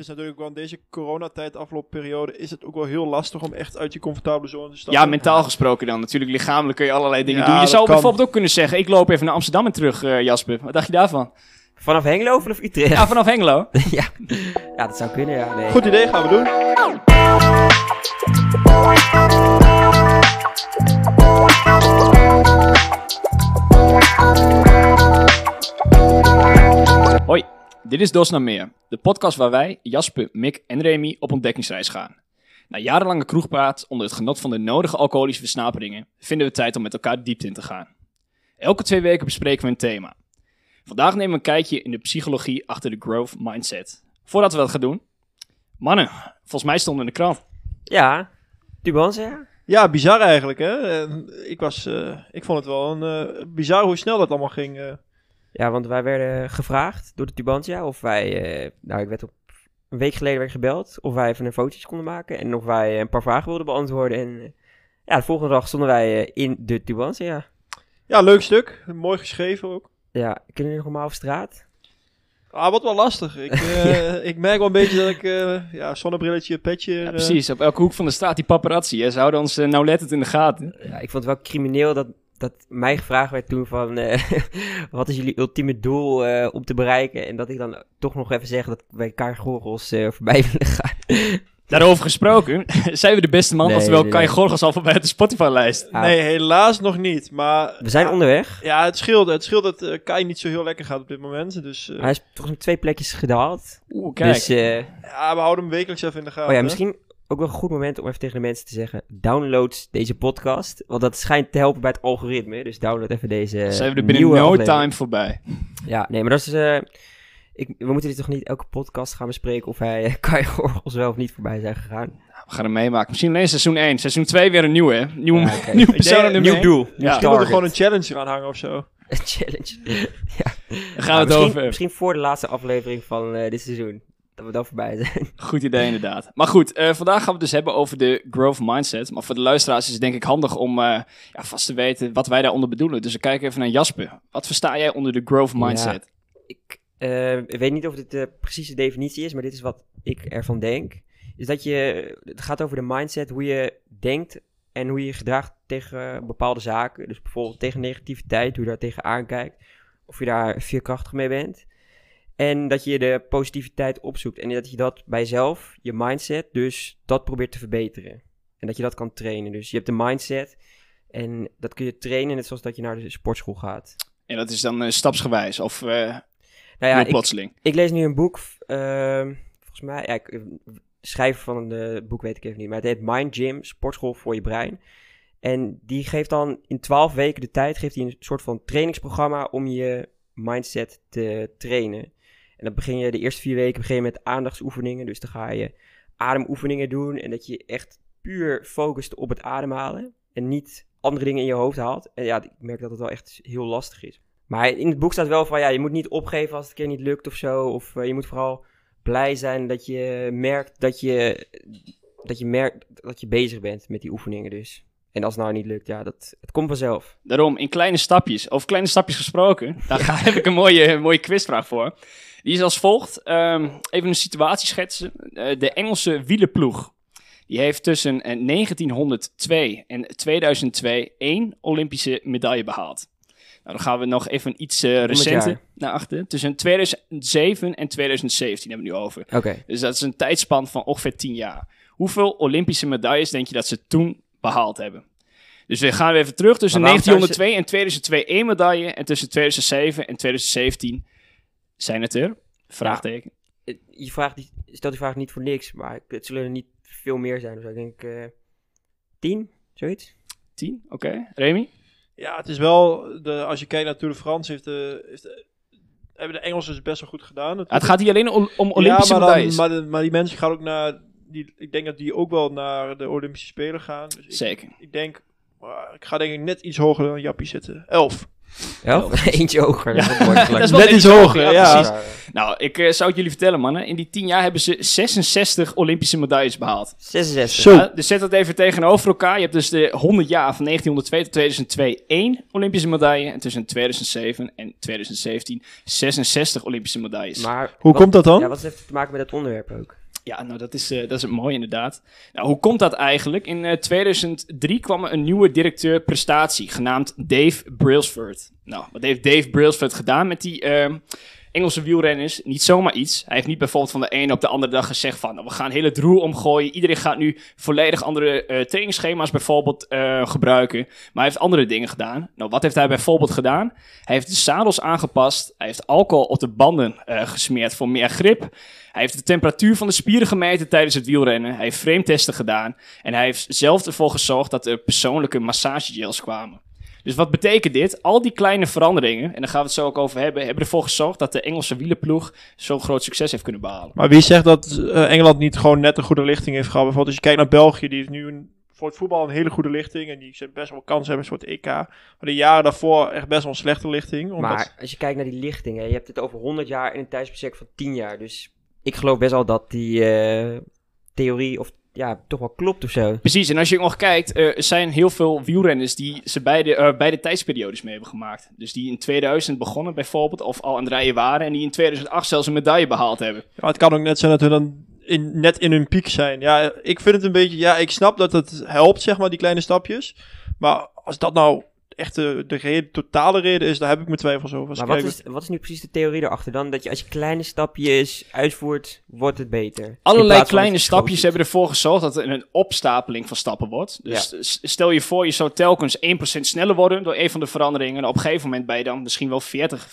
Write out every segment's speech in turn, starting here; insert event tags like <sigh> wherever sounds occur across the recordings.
is natuurlijk wel in deze coronatijd, afloopperiode, is het ook wel heel lastig om echt uit je comfortabele zone te Ja, stappen. mentaal gesproken dan. Natuurlijk, lichamelijk kun je allerlei dingen Ja, doen. Je zou kan. bijvoorbeeld ook kunnen zeggen, ik loop even naar Amsterdam en terug, eh, Jasper. Wat dacht je daarvan? Vanaf Hengelo of vanaf Utrecht? Ja, vanaf Hengelo. <laughs> ja. ja, dat zou kunnen, ja. Nee. Goed idee, gaan we doen. Hoi, dit is Dos naar Meer. De podcast waar wij, Jasper, Mick en Remy op ontdekkingsreis gaan. Na jarenlange kroegpraat onder het genot van de nodige alcoholische versnaperingen, vinden we tijd om met elkaar diepte in te gaan. Elke twee weken bespreken we een thema. Vandaag nemen we een kijkje in de psychologie achter de growth mindset. Voordat we dat gaan doen, mannen, volgens mij stond in de krant. Ja, Tubanse, ja. Ja, bizar eigenlijk, hè. Ik, was, eh, ik vond het wel een, eh, bizar hoe snel dat allemaal ging. eh. Ja, want wij werden gevraagd door de Tubantia of wij, eh, nou ik werd op een week geleden werd gebeld of wij even een fotootje konden maken en of wij een paar vragen wilden beantwoorden. En eh, ja, de volgende dag stonden wij eh, in de Tubantia. Ja, leuk stuk. Mooi geschreven ook. Ja, kunnen jullie nog allemaal op straat? Ah, wat wel lastig. Ik, <laughs> eh, ik merk wel een beetje dat ik, eh, ja, zonnebrilletje, petje. Ja, eh, precies, op elke hoek van de straat die paparazzi. Hè. Ze houden ons uh, nauwlettend in de gaten. Ja, ik vond het wel crimineel dat, dat mij gevraagd werd toen van eh, <laughs> wat is jullie ultieme doel eh, om te bereiken? En dat ik dan toch nog even zeg dat wij Kai Gorgels eh, voorbij <laughs> willen gaan. Daarover gesproken, <laughs> zijn we de beste man, Nee, oftewel nee, Kai nee. Gorgels al voorbij de Spotify-lijst. Ah, Nee, helaas nog niet. Maar We zijn onderweg. ja, het scheelt. Het scheelt dat Kai niet zo heel lekker gaat op dit moment. Dus eh, Hij is toch nog twee plekjes gedaald. Oeh, kijk. Dus, eh, ja, we houden hem wekelijks even in de gaten. oh ja, hè. misschien ook wel een goed moment om even tegen de mensen te zeggen: download deze podcast. Want dat schijnt te helpen bij het algoritme. Dus download even deze. zijn we er binnen no aflevering. time voorbij. Ja, nee, maar dat is. eh, ik, we moeten dit toch niet elke podcast gaan bespreken of hij <laughs> eh, Kai Gorgels wel of niet voorbij zijn gegaan. We gaan hem meemaken. Misschien alleen seizoen 1. Seizoen 2 weer een nieuwe, hè? Ja, <laughs> nieuwe Ik persoon Nieuw doel. Ja. Misschien moeten gewoon een challenge eraan hangen of zo. Een challenge. <laughs> ja. Daar gaan we Ja, het misschien, over. misschien voor de laatste aflevering van eh, dit seizoen. Dat we dan voorbij zijn. <laughs> Goed idee, inderdaad. Maar goed, eh, vandaag gaan we het dus hebben over de growth mindset. Maar voor de luisteraars is het denk ik handig om eh, ja, vast te weten wat wij daaronder bedoelen. Dus we kijken even naar Jasper. Wat versta jij onder de growth mindset? ik eh, weet niet of dit de precieze definitie is, maar dit is wat ik ervan denk. Is dat je, het gaat over de mindset, hoe je denkt en hoe je je gedraagt tegen bepaalde zaken. Dus bijvoorbeeld tegen negativiteit, hoe je daar tegenaan kijkt. Of je daar veerkrachtig mee bent. En dat je de positiviteit opzoekt. En dat je dat bij jezelf, je mindset, dus dat probeert te verbeteren. En dat je dat kan trainen. Dus je hebt de mindset en dat kun je trainen net zoals dat je naar de sportschool gaat. En dat is dan eh, stapsgewijs of eh Nou ja, ik, plotseling. ik lees nu een boek, ehm, volgens mij, ja, ik, schrijver van het boek weet ik even niet, maar het heet Mind Gym, sportschool voor je brein. En die geeft dan in 12 weken de tijd, geeft hij een soort van trainingsprogramma om je mindset te trainen. En dan begin je de eerste vier weken begin je met aandachtsoefeningen, dus dan ga je ademoefeningen doen en dat je echt puur focust op het ademhalen en niet andere dingen in je hoofd haalt. En ja, ik merk dat het wel echt heel lastig is. Maar in het boek staat wel van ja, je moet niet opgeven als het een keer niet lukt of zo. Of eh, je moet vooral blij zijn dat je merkt dat je, dat je merkt dat je bezig bent met die oefeningen dus. En als het nou niet lukt, ja, dat, het komt vanzelf. Daarom, in kleine stapjes. Over kleine stapjes gesproken, <laughs> daar ga, heb ik een mooie, mooie quizvraag voor. Die is als volgt. Ehm, even een situatie schetsen. Eh, de Engelse wielenploeg. Die heeft tussen eh, 1902 en 2002 één Olympische medaille behaald. Nou, dan gaan we nog even iets eh, recenter naar achter. Tussen 2007 en 2017 hebben we het nu over. Oké. Dus dat is een tijdspan van ongeveer 10 jaar. Hoeveel Olympische medailles denk je dat ze toen behaald hebben? Dus we gaan weer even terug. Tussen Maar waarom 1902 en 2002 één medaille. En tussen 2007 en 2017 zijn het er. Vraagteken. Eh, Je vraagt, die- stelt die vraag niet voor niks, maar het zullen er niet veel meer zijn. Dus ik denk eh tien, zoiets. 10, oké. Remy? Ja, het is wel, de, als je kijkt naar Tour de France, heeft de, heeft de- hebben de Engelsen het best wel goed gedaan. Het gaat hier alleen om, om Olympische ja, maar, dan- medailles. maar, de- maar die mensen gaan ook naar, die, ik denk dat die ook wel naar de Olympische Spelen gaan. Dus ik, Zeker. ik denk, ik ga denk ik net iets hoger dan Jappie zitten. Elf. Ja, <laughs> eentje hoger. Ja, dat is wel <laughs> Net iets hoger, ja. precies. Nou, ik eh, zou het jullie vertellen, mannen. In die 10 jaar hebben ze 66 Olympische medailles behaald. 66. Zo. Ja, dus zet dat even tegenover elkaar. Je hebt dus de 100 jaar van 1902 tot 2002 één Olympische medaille. En tussen 2007 en 2017 66 Olympische medailles. Maar Hoe wat- komt dat dan? Ja, wat heeft het te maken met dat onderwerp ook? Ja, nou dat is, eh, dat is het mooie inderdaad. Nou, hoe komt dat eigenlijk? In eh, 2003 kwam er een nieuwe directeur prestatie, genaamd Dave Brailsford. Nou, wat heeft Dave Brailsford gedaan met die Engelse wielrenners? Niet zomaar iets. Hij heeft niet bijvoorbeeld van de ene op de andere dag gezegd van... Nou, we gaan hele droe omgooien. Iedereen gaat nu volledig andere eh trainingsschema's bijvoorbeeld eh, gebruiken. Maar hij heeft andere dingen gedaan. Nou, wat heeft hij bijvoorbeeld gedaan? Hij heeft de zadels aangepast. Hij heeft alcohol op de banden eh, gesmeerd voor meer grip. Hij heeft de temperatuur van de spieren gemeten tijdens het wielrennen. Hij heeft frame-testen gedaan. En hij heeft zelf ervoor gezorgd dat er persoonlijke massagegels kwamen. Dus wat betekent dit? Al die kleine veranderingen, en daar gaan we het zo ook over hebben, hebben ervoor gezorgd dat de Engelse wielenploeg zo'n groot succes heeft kunnen behalen. Maar wie zegt dat eh, Engeland niet gewoon net een goede lichting heeft gehad? Bijvoorbeeld als je kijkt naar België, die heeft nu een, voor het voetbal een hele goede lichting. En die zijn best wel kans hebben voor het EK. Maar de jaren daarvoor echt best wel een slechte lichting. Omdat, Maar als je kijkt naar die lichting, hè, je hebt het over 100 jaar in een tijdsbestek van 10 jaar. Dus ik geloof best wel dat die eh, theorie of ja, toch wel klopt of zo. Precies, en als je ook nog kijkt, eh, er zijn heel veel wielrenners die ze beide, eh, beide tijdsperiodes mee hebben gemaakt. Dus die in 2000 begonnen bijvoorbeeld, of al aan het rijden waren, en die in 2008 zelfs een medaille behaald hebben. Ja, het kan ook net zijn dat we dan in, net in hun piek zijn. Ja, ik vind het een beetje... Ja, ik snap dat het helpt, zeg maar, die kleine stapjes. Maar als dat nou echt de, de reden, totale reden is, daar heb ik mijn twijfels over. Maar wat is, wat is nu precies de theorie erachter dan? Dat je als je kleine stapjes uitvoert, wordt het beter. Allerlei kleine stapjes hebben ervoor gezorgd dat er een opstapeling van stappen wordt. Dus stel je voor, je zou telkens 1% sneller worden door een van de veranderingen. En op een gegeven moment ben je dan misschien wel 40, 50%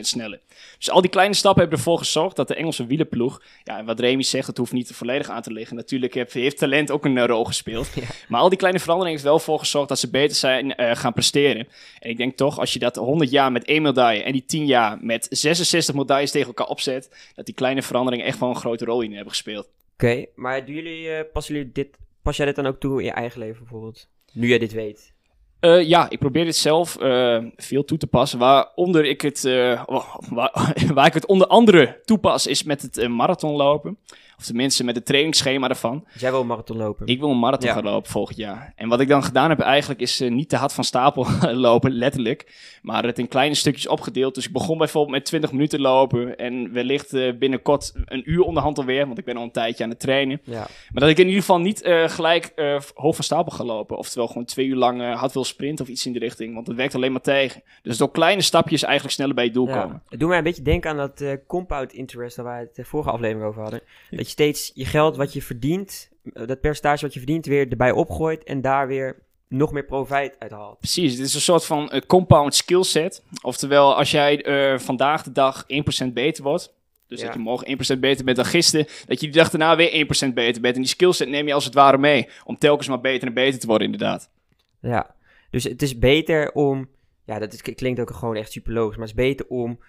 sneller. Dus al die kleine stappen hebben ervoor gezorgd dat de Engelse wielenploeg, ja, en wat Remy zegt, het hoeft niet volledig aan te liggen. Natuurlijk heeft, heeft talent ook een rol gespeeld. <laughs> Maar al die kleine veranderingen heeft wel voor gezorgd dat ze beter zijn eh, gaan presteren. En ik denk toch, als je dat 100 jaar met één medaille en die 10 jaar met 66 medailles tegen elkaar opzet, dat die kleine veranderingen echt wel een grote rol in hebben gespeeld. Oké, maar doen jullie, eh, passen jullie dit, pas jij dit dan ook toe in je eigen leven bijvoorbeeld? Nu jij dit weet. Eh, ja, ik probeer dit zelf eh, veel toe te passen. Waaronder ik het, waar, <laughs> waar ik het onder andere toepas, is met het marathonlopen. Of tenminste met het trainingsschema ervan. Dus jij wil een marathon lopen. Ik wil een marathon Ja. gaan lopen volgend jaar. En wat ik dan gedaan heb eigenlijk is eh, niet te hard van stapel <laughs> lopen, letterlijk. Maar het in kleine stukjes opgedeeld. Dus ik begon bijvoorbeeld met 20 minuten lopen. En wellicht eh, binnenkort een uur onderhand alweer. Want ik ben al een tijdje aan het trainen. Ja. Maar dat ik in ieder geval niet eh, gelijk hoog van stapel ga lopen. Oftewel gewoon twee uur lang hard wil sprinten of iets in die richting. Want dat werkt alleen maar tegen. Dus door kleine stapjes eigenlijk sneller bij je doel Ja. komen. Het doet mij een beetje denken aan dat compound interest waar wij het de vorige aflevering over hadden. Dat je steeds je geld wat je verdient, eh, dat percentage wat je verdient, weer erbij opgooit en daar weer nog meer profijt uit haalt. Precies, het is een soort van eh, compound skill set. Oftewel, als jij eh, vandaag de dag 1% beter wordt. Dus Ja. dat je morgen 1% beter bent dan gisteren. Dat je die dag daarna weer 1% beter bent. En die skillset neem je als het ware mee. Om telkens maar beter en beter te worden, inderdaad. Ja, dus het is beter om, ja, dat is, klinkt ook gewoon echt super logisch, maar het is beter om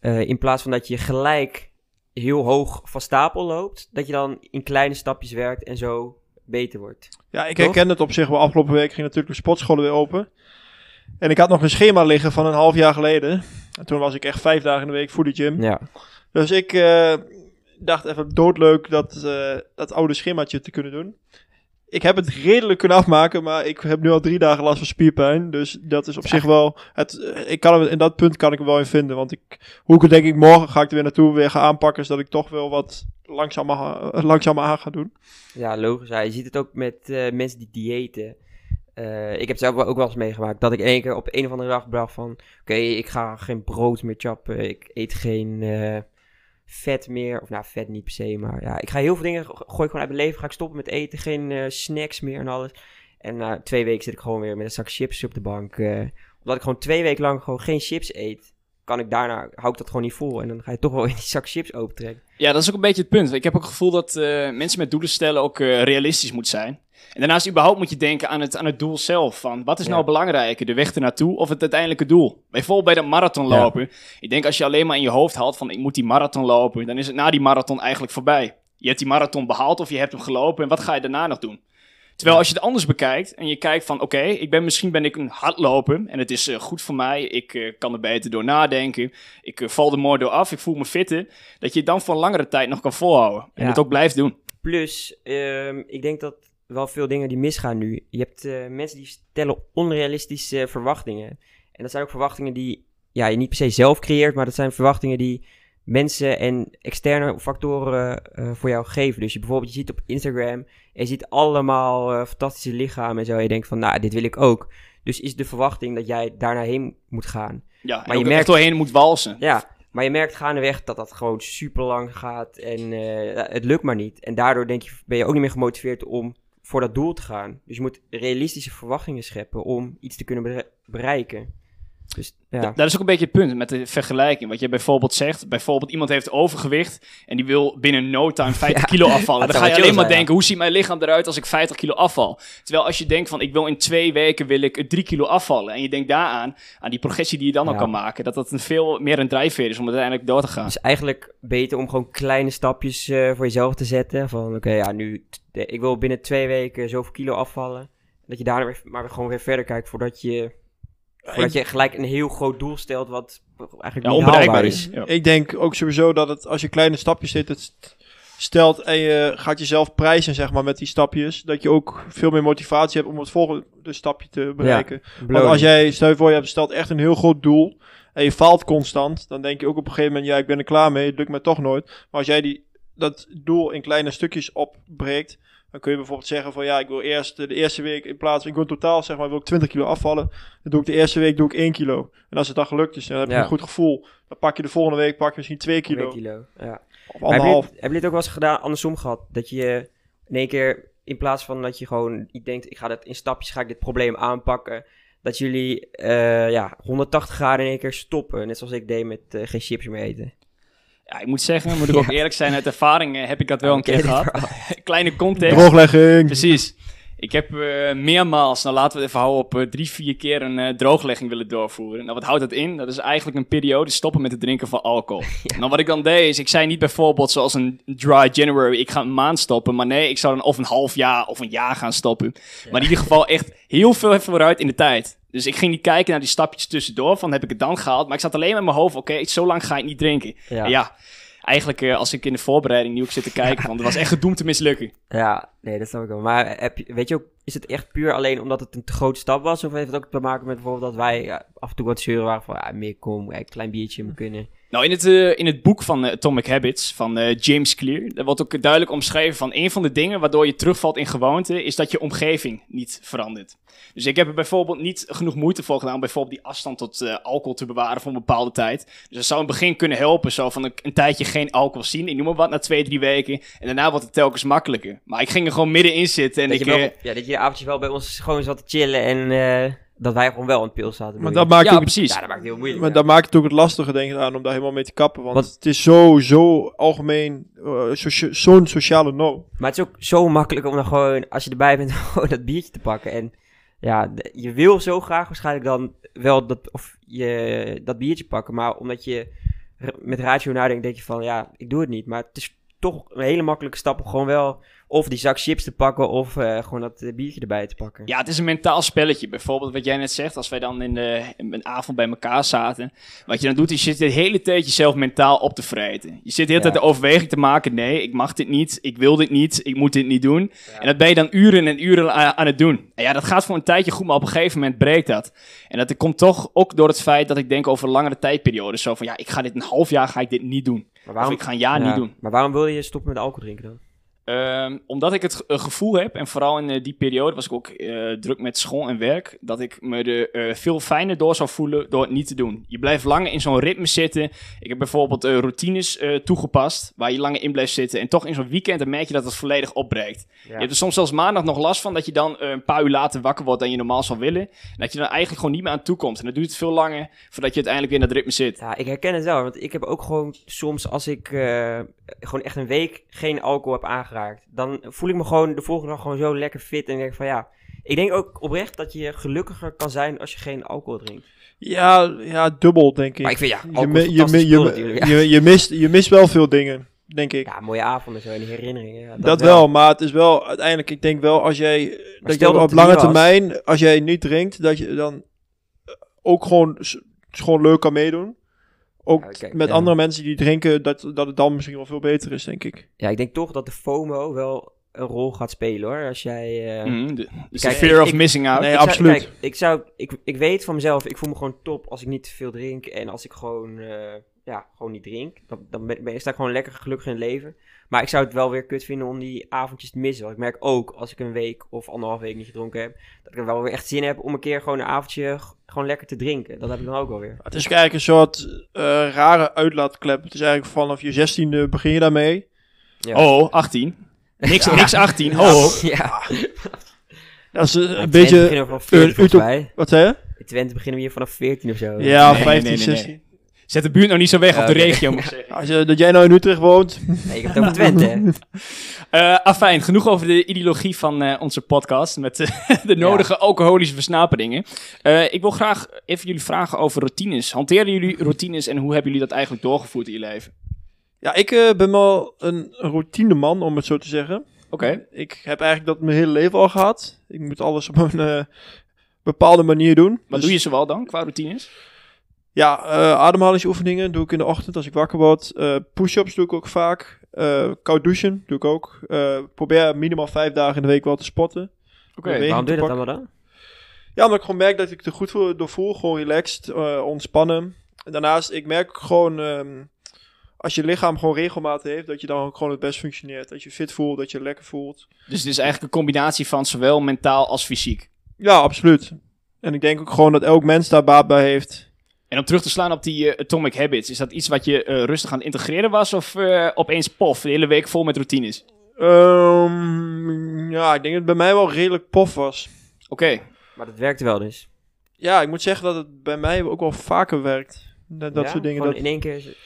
in plaats van dat je gelijk heel hoog van stapel loopt, dat je dan in kleine stapjes werkt en zo beter wordt. Ja, ik Toch? herken het op zich wel. Afgelopen week ging natuurlijk de sportscholen weer open. En ik had nog een schema liggen van een half jaar geleden. En toen was ik echt vijf dagen in de week voor de gym. Ja, Dus ik eh, dacht even doodleuk dat, eh, dat oude schemaatje te kunnen doen. Ik heb het redelijk kunnen afmaken, maar ik heb nu al drie dagen last van spierpijn. Dus dat is op zich wel. Het, eh, ik kan hem, in dat punt kan ik hem wel in vinden. Want ik, hoe ik het denk ik morgen ga ik er weer naartoe weer gaan aanpakken. Zodat ik toch wel wat langzamer, eh, langzamer aan ga doen. ja logisch. Ja, je ziet het ook met eh, mensen die diëten. Ik heb zelf ook wel eens meegemaakt dat ik in één keer op een of andere dag bracht van... Oké, ik ga geen brood meer chappen, ik eet geen vet meer. Of nou, vet niet per se, maar ja, ik ga heel veel dingen, go- gooi ik gewoon uit mijn leven. Ga ik stoppen met eten, geen eh, snacks meer en alles. En na twee weken zit ik gewoon weer met een zak chips op de bank. eh, omdat ik gewoon twee weken lang gewoon geen chips eet, kan ik daarna, hou ik dat gewoon niet vol. En dan ga je toch wel <laughs> in die zak chips opentrekken. Ja, dat is ook een beetje het punt. Ik heb ook het gevoel dat eh, mensen met doelen stellen ook realistisch moet zijn. En daarnaast überhaupt moet je denken aan het, aan het doel zelf. Van wat is Ja. nou belangrijker, de weg ernaartoe of het uiteindelijke doel? Bijvoorbeeld bij de marathon Ja. lopen. Ik denk als je alleen maar in je hoofd haalt van ik moet die marathon lopen, dan is het na die marathon eigenlijk voorbij. Je hebt die marathon behaald of je hebt hem gelopen en wat ga je daarna nog doen? Terwijl als je het anders bekijkt en je kijkt van oké, ik ben misschien ben ik een hardloper en het is eh, goed voor mij. Ik eh, kan er beter door nadenken. Ik eh, val er mooi door af. Ik voel me fitter. Dat je het dan voor een langere tijd nog kan volhouden en Ja. het ook blijft doen. Plus, ehm, ik denk dat wel veel dingen die misgaan nu. Je hebt eh, mensen die stellen onrealistische verwachtingen. En dat zijn ook verwachtingen die ja, je niet per se zelf creëert, maar dat zijn verwachtingen die mensen en externe factoren eh, voor jou geven. Dus je bijvoorbeeld, je ziet op Instagram en je ziet allemaal eh, fantastische lichamen en zo. En je denkt van, nou, dit wil ik ook. Dus is de verwachting dat jij daarna heen moet gaan. Ja, Maar je merkt- doorheen moet walsen. Ja, maar je merkt gaandeweg dat dat gewoon super lang gaat en het lukt maar niet. En daardoor denk je, ben je ook niet meer gemotiveerd om voor dat doel te gaan. Dus je moet realistische verwachtingen scheppen om iets te kunnen bere- bereiken. Dus ja, Dat is ook een beetje het punt met de vergelijking. Wat je bijvoorbeeld zegt, bijvoorbeeld iemand heeft overgewicht en die wil binnen no time 50 <laughs> Ja, kilo afvallen. Dan ga je alleen maar ja. denken, hoe ziet mijn lichaam eruit als ik 50 kilo afval? Terwijl als je denkt van, ik wil in twee weken wil ik 3 kilo afvallen. En je denkt daaraan, aan die progressie die je dan Ja. kan maken. Dat dat een veel meer een drijfveer is om uiteindelijk door te gaan. het is eigenlijk beter om gewoon kleine stapjes eh, voor jezelf te zetten. Van oké, ja, nu, de- ik wil binnen twee weken zoveel kilo afvallen. Dat je weer, maar gewoon weer verder kijkt voordat je, voordat je gelijk een heel groot doel stelt wat eigenlijk Ja, niet onbereikbaar is. is. Ja. Ik denk ook sowieso dat het, als je kleine stapjes zit, het st- stelt en je gaat jezelf prijzen, zeg maar, met die stapjes, dat je ook veel meer motivatie hebt om het volgende stapje te bereiken. Want als jij, stel je voor, je hebt stelt echt een heel groot doel en je faalt constant, dan denk je ook op een gegeven moment, ja, ik ben er klaar mee, het lukt me toch nooit. Maar als jij die, dat doel in kleine stukjes opbreekt, dan kun je bijvoorbeeld zeggen van, ja, ik wil eerst eh, de eerste week in plaats, ik wil totaal, zeg maar, wil ik 20 kilo afvallen. Dan doe ik de eerste week doe ik 1 kilo. En als het dan gelukt is, dan heb je Ja. een goed gevoel. Dan pak je de volgende week pak je misschien 2 Twee kilo. kilo. Ja. Of Maar heb, je anderhalf. dit, heb je dit ook wel eens gedaan, andersom gehad? Dat je in één keer, in plaats van dat je gewoon ik denkt, ik ga dat in stapjes, ga ik dit probleem aanpakken. Dat jullie eh, ja, 180 graden in één keer stoppen. Net zoals ik deed met eh, geen chips meer eten. Ja, ik moet zeggen, moet ik <laughs> ook eerlijk zijn, uit ervaring eh, heb ik dat wel een keer <laughs> gehad. <laughs> Kleine context. Drooglegging. Precies. Ik heb eh, meermaals, nou laten we het even houden op eh, drie, vier keer een drooglegging willen doorvoeren. Nou, wat houdt dat in? Dat is eigenlijk een periode stoppen met het drinken van alcohol. Nou, wat ik dan deed is, ik zei niet bijvoorbeeld zoals een dry January, ik ga een maand stoppen. Maar nee, ik zou dan of een half jaar of een jaar gaan stoppen. Maar in ieder geval echt heel veel vooruit in de tijd. Dus ik ging niet kijken naar die stapjes tussendoor, van heb ik het dan gehaald? Maar ik zat alleen met mijn hoofd, oké, zo lang ga ik niet drinken. Ja. En ja, eigenlijk eh, als ik in de voorbereiding nu ook zit te kijken, <laughs> van, dat was echt gedoemd te mislukken. Ja, nee, dat snap ik wel. Maar heb je, weet je ook, is het echt puur alleen omdat het een te grote stap was? Of heeft het ook te maken met bijvoorbeeld dat wij ja, af en toe wat zeuren waren van, ja, meer kom, een klein biertje moet kunnen. Nou, in het, eh, in het boek van eh, Atomic Habits van eh, James Clear, daar wordt ook duidelijk omschreven van een van de dingen waardoor je terugvalt in gewoonte, is dat je omgeving niet verandert. Dus ik heb er bijvoorbeeld niet genoeg moeite voor gedaan, om bijvoorbeeld die afstand tot alcohol te bewaren voor een bepaalde tijd. Dus dat zou in het begin kunnen helpen, zo van een, een tijdje geen alcohol zien, ik noem maar wat, na twee, drie weken. En daarna wordt het telkens makkelijker. Maar ik ging er gewoon middenin zitten en dat, ik... je wel, ja, dat je de avondje wel bij ons gewoon zat te chillen en dat wij gewoon wel aan het pil zaten. Maar dat maakt, ja, ook, precies. ja, dat maakt het heel moeilijk. maar ja. dat maakt het ook het lastige, denk ik, aan om daar helemaal mee te kappen. Want Want- het is zo, zo algemeen, eh, socia- zo'n sociale norm. Maar het is ook zo makkelijk om dan gewoon, als je erbij bent, <laughs> gewoon dat biertje te pakken. En ja, je wil zo graag waarschijnlijk dan wel dat, of je, dat biertje pakken. Maar omdat je met ratio nadenkt, denk je van, ja, ik doe het niet. Maar het is toch een hele makkelijke stap om gewoon wel of die zak chips te pakken of eh, gewoon dat eh, biertje erbij te pakken. Ja, het is een mentaal spelletje. Bijvoorbeeld wat jij net zegt, als wij dan in, de, in een avond bij elkaar zaten. Wat je dan doet, is je zit de hele tijd jezelf mentaal op te vreten. Je zit de hele Ja. tijd de overweging te maken. Nee, ik mag dit niet, ik wil dit niet, ik moet dit niet doen. En dat ben je dan uren en uren aan het doen. En ja, dat gaat voor een tijdje goed, maar op een gegeven moment breekt dat. En dat komt toch ook door het feit dat ik denk over langere tijdperiodes. Zo van, ja, ik ga dit een half jaar ga ik dit niet doen. Maar Of ik ga een jaar ja, niet doen. Maar waarom wil je stoppen met alcohol drinken dan? Ehm, omdat ik het eh, gevoel heb, en vooral in eh, die periode was ik ook eh, druk met school en werk, dat ik me er veel fijner door zou voelen door het niet te doen. Je blijft langer in zo'n ritme zitten. Ik heb bijvoorbeeld routines toegepast, waar je langer in blijft zitten. En toch in zo'n weekend dan merk je dat het volledig opbreekt. Je hebt er soms zelfs maandag nog last van dat je dan een paar uur later wakker wordt dan je normaal zou willen. En dat je dan eigenlijk gewoon niet meer aan toe komt. En dan duurt het veel langer voordat je uiteindelijk weer in dat ritme zit. Ja, ik herken het wel, want ik heb ook gewoon soms als ik gewoon echt een week geen alcohol heb aangeraakt, dan voel ik me gewoon de volgende dag gewoon zo lekker fit en denk van ja, ik denk ook oprecht dat je gelukkiger kan zijn als je geen alcohol drinkt. Ja, ja, dubbel, denk ik. Maar ik vind ja, je, mi- je, mi- je, spul natuurlijk, ja. je, je, mist, je mist wel veel dingen. denk ik. Ja, mooie avonden zo en herinneringen. Ja, dat, wel. maar het is wel uiteindelijk, ik denk wel als jij, dat je op lange termijn, als jij niet drinkt, dat je dan ook gewoon, gewoon leuk kan meedoen. Ook Ja, kijk, met ja. andere mensen die drinken, dat, dat het dan misschien wel veel beter is, denk ik. Ja, ik denk toch dat de FOMO wel een rol gaat spelen hoor. Als jij... eh, Mhm, de, dus Kijk, de fear of ik- missing out. Nee, ik zou- absoluut. kijk, ik, zou, ik, ik weet van mezelf, ik voel me gewoon top als ik niet te veel drink. En als ik gewoon, eh, ja, gewoon niet drink. Dan, dan ben, ben, sta ik gewoon lekker gelukkig in het leven. Maar ik zou het wel weer kut vinden om die avondjes te missen. Want ik merk ook, als ik een week of anderhalf week niet gedronken heb, dat ik er wel weer echt zin heb om een keer gewoon een avondje gewoon lekker te drinken. Dat heb ik dan ook wel weer. Het is eigenlijk een soort eh, rare uitlaatklep. Het is eigenlijk vanaf je zestiende begin je daarmee. Ja. Oh, 18. Niks, niks 18. Ho, ho. Ja, Dat is eh, een Twente beetje, beginnen we vanaf 14 een mij. wat zei je? In Twente beginnen we hier vanaf 14 of zo. Ja, Nee, 15, nee, nee, nee, 16. Zet de buurt nou niet zo weg op de regio, moet ik zeggen. Als je, dat jij nou in Utrecht woont. Nee, ik heb het over Twente, hè. <laughs> Eh afijn, genoeg over de ideologie van eh, onze podcast met eh, <laughs> de nodige alcoholische versnaperingen. Eh, ik wil graag even jullie vragen over routines. Hanteren jullie routines en hoe hebben jullie dat eigenlijk doorgevoerd in je leven? Ja, ik eh, ben wel een routineman, om het zo te zeggen. Oké. Ik heb eigenlijk dat mijn hele leven al gehad. Ik moet alles op een eh, bepaalde manier doen. Wat Dus, doe je zoal dan qua routines? Ja, eh, ademhalingsoefeningen doe ik in de ochtend als ik wakker word. Eh, Push-ups doe ik ook vaak. Eh, koud douchen doe ik ook. Eh, probeer minimaal vijf dagen in de week wel te sporten. Oké. Waarom doe je dat pakken. allemaal dan? Ja, omdat ik gewoon merk dat ik er goed voor, door voel. Gewoon relaxed, eh, ontspannen. En daarnaast, ik merk gewoon... ehm, als je lichaam gewoon regelmaat heeft, dat je dan ook gewoon het best functioneert. Dat je fit voelt, dat je lekker voelt. Dus het is eigenlijk een combinatie van zowel mentaal als fysiek. Ja, absoluut. En ik denk ook gewoon dat elk mens daar baat bij heeft. En om terug te slaan op die eh, Atomic Habits, is dat iets wat je eh, rustig aan het integreren was of eh, opeens pof, de hele week vol met routines? Ehm, ja, ik denk dat het bij mij wel redelijk pof was. Oké. Maar dat werkte wel dus. Ja, ik moet zeggen dat het bij mij ook wel vaker werkt. Dat, dat Ja, soort dingen. gewoon Dat, in één keer.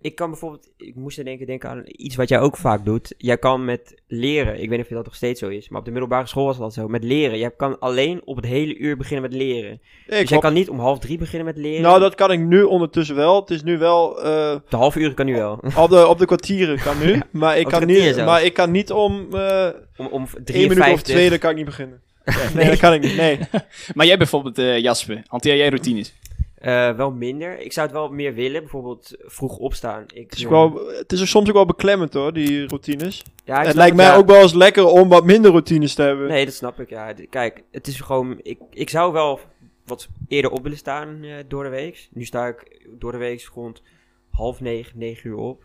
Ik kan bijvoorbeeld, ik moest in één keer denken aan iets wat jij ook vaak doet. Jij kan met leren, ik weet niet of dat nog steeds zo is, maar op de middelbare school was dat zo. Met leren, jij kan alleen op het hele uur beginnen met leren. Ik dus jij hoop- kan niet om half drie beginnen met leren. Nou, dat kan ik nu ondertussen wel. Het is nu wel... eh, De half uur kan nu wel. <laughs> op, de, op de kwartieren kan nu. Maar ik, kan niet, zelfs. maar ik kan niet om eh om, om 1 53. minuut of twee, dan kan ik niet beginnen. <laughs> Nee, dat kan ik niet. Nee. <laughs> Maar jij bijvoorbeeld, eh, Jasper, hanteer jij routines? Eh, wel minder. Ik zou het wel meer willen, bijvoorbeeld vroeg opstaan. Ik, Het is, eh, wel, het is ook soms ook wel beklemmend hoor, die routines. ja, het lijkt mij ja. ook wel eens lekker om wat minder routines te hebben. Nee, dat snap ik. Ja. Kijk, het is gewoon. Ik, ik zou wel wat eerder op willen staan eh, door de week. Nu sta ik door de week rond half negen, negen uur op.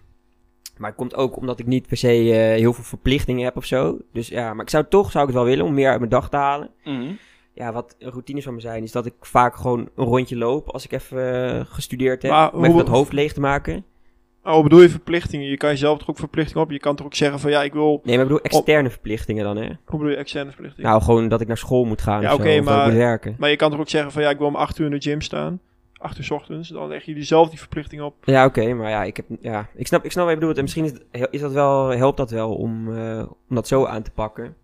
Maar het komt ook omdat ik niet per se eh, heel veel verplichtingen heb of zo. Dus ja, maar ik zou toch zou ik het wel willen om meer uit mijn dag te halen. Mhm. Ja, wat routines van me zijn, is dat ik vaak gewoon een rondje loop als ik even eh, gestudeerd heb. Maar om even hoe- dat hoofd leeg te maken. Oh, bedoel je verplichtingen? Je kan jezelf toch ook verplichtingen op? Je kan toch ook zeggen van ja, ik wil... Nee, maar ik bedoel externe verplichtingen dan, hè? Hoe bedoel je externe verplichtingen? Nou, gewoon dat ik naar school moet gaan Ja, oké, maar- werken. Maar je kan toch ook zeggen van ja, ik wil om 8 uur in de gym staan. 8 uur 's ochtends. Dan leg je jezelf die verplichting op. Ja, oké, maar ja, ik, heb, ja ik, snap, ik snap wat je bedoelt. En misschien is, is dat wel, helpt dat wel om, eh, om dat zo aan te pakken.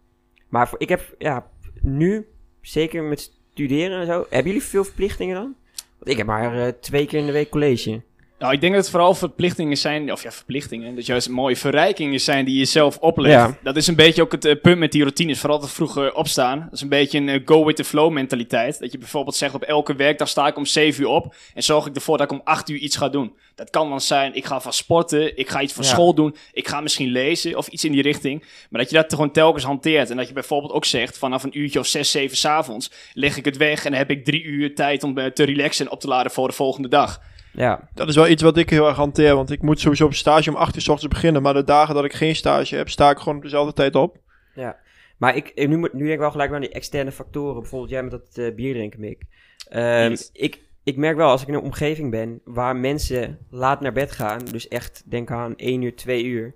Maar voor, ik heb ja, nu, zeker met studeren en zo, hebben jullie veel verplichtingen dan? Want ik heb maar eh, twee keer in de week college. Nou, ik denk dat het vooral verplichtingen zijn, of ja, verplichtingen, dat juist mooie verrijkingen zijn die je zelf oplegt. Ja. Dat is een beetje ook het eh, punt met die routines, vooral dat vroeg opstaan. Dat is een beetje een eh, go with the flow mentaliteit. Dat je bijvoorbeeld zegt, op elke werkdag sta ik om 7 uur op en zorg ik ervoor dat ik om 8 uur iets ga doen. Dat kan dan zijn, ik ga van sporten, ik ga iets Ja. school doen, ik ga misschien lezen of iets in die richting. Maar dat je dat gewoon telkens hanteert en dat je bijvoorbeeld ook zegt, vanaf een uurtje of 6, 7 s'avonds leg ik het weg en dan heb ik drie uur tijd om eh, te relaxen en op te laden voor de volgende dag. Ja, Dat is wel iets wat ik heel erg hanteer. Want ik moet sowieso op stage om 8 uur 's ochtends beginnen. Maar de dagen dat ik geen stage heb, sta ik gewoon op dezelfde tijd op. ja. Maar ik, nu, moet- nu denk ik wel gelijk aan die externe factoren. Bijvoorbeeld jij met dat eh, bier drinken, Mick. Ehm, Yes. ik, ik merk wel als ik in een omgeving ben waar mensen laat naar bed gaan, dus echt denk aan 1 uur, 2 uur.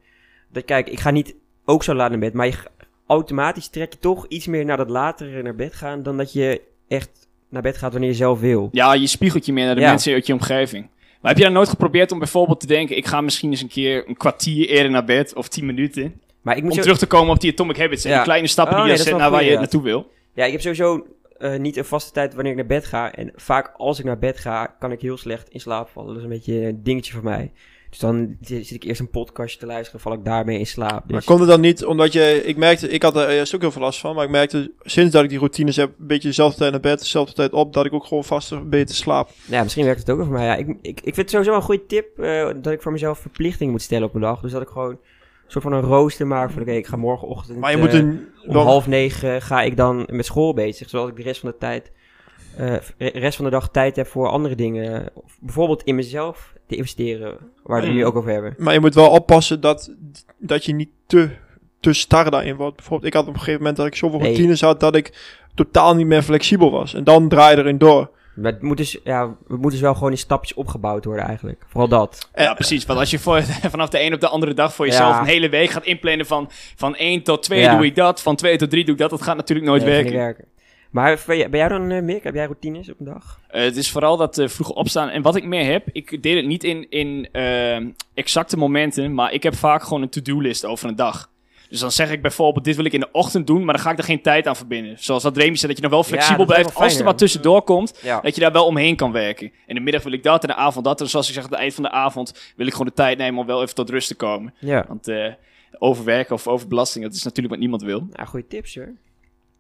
Dat kijk, ik ga niet ook zo laat naar bed, maar je, automatisch trek je toch iets meer naar dat latere naar bed gaan dan dat je echt naar bed gaat wanneer je zelf wil. Ja, je spiegelt je meer naar de Ja. mensen uit je omgeving. Maar heb je dan nooit geprobeerd om bijvoorbeeld te denken... ik ga misschien eens een keer een kwartier eerder naar bed of tien minuten... Maar ik moet om zo, terug te komen op die Atomic Habits en Ja. die kleine stappen Oh, die je nee, dat zet naar waar je naartoe wil. ja, ik heb sowieso eh, niet een vaste tijd wanneer ik naar bed ga. En vaak als ik naar bed ga, kan ik heel slecht in slaap vallen. Dat is een beetje een dingetje voor mij. Dus dan zi- zit ik eerst een podcastje te luisteren, val ik daarmee in slaap. Maar Dus, komt het dan niet omdat je... Ik merkte, ik had er eerst ook heel veel last van, maar ik merkte sinds dat ik die routines heb, een beetje dezelfde tijd naar bed, dezelfde tijd op, dat ik ook gewoon vaster beter slaap. ja, misschien werkt het ook wel voor mij. Ja, ik, ik, ik vind het sowieso wel een goede tip eh, dat ik voor mezelf verplichting moet stellen op een dag. Dus dat ik gewoon een soort van een rooster maak van oké, ik ga morgenochtend Maar je eh, moet een... om half negen ga ik dan met school bezig, zodat ik de rest van de tijd, de rest van de dag tijd heb voor andere dingen. Of bijvoorbeeld in mezelf te investeren, waar we het nu ook over hebben. Maar je moet wel oppassen dat, dat je niet te, te star daarin wordt. Bijvoorbeeld, ik had op een gegeven moment dat ik zoveel Nee. routines had dat ik totaal niet meer flexibel was. En dan draai je erin door. Maar het moet dus, ja, het moet dus wel gewoon in stapjes opgebouwd worden eigenlijk. Vooral dat. Ja, precies. Want als je voor, <laughs> vanaf de een op de andere dag voor jezelf Ja. een hele week gaat inplannen van, van 1 tot 2 Ja. doe ik dat, van 2 tot 3 doe ik dat, dat gaat natuurlijk nooit Nee, werken. Maar ben jij, dan, eh, Mick? Heb jij routines op een dag? Eh, het is vooral dat eh, vroeg opstaan. En wat ik meer heb, ik deel het niet in, in exacte momenten, maar ik heb vaak gewoon een to-do-list over een dag. Dus dan zeg ik bijvoorbeeld, dit wil ik in de ochtend doen, maar dan ga ik er geen tijd aan verbinden. Zoals wat Remy zei, dat je nog wel flexibel dat blijft wel als er wat tussendoor komt. Ja. Dat je daar wel omheen kan werken. In de middag wil ik dat, in de avond dat. En zoals ik zeg, aan het eind van de avond wil ik gewoon de tijd nemen om wel even tot rust te komen. Ja. Want eh, overwerken of overbelasting, dat is natuurlijk wat niemand wil. Nou, goede tips hoor.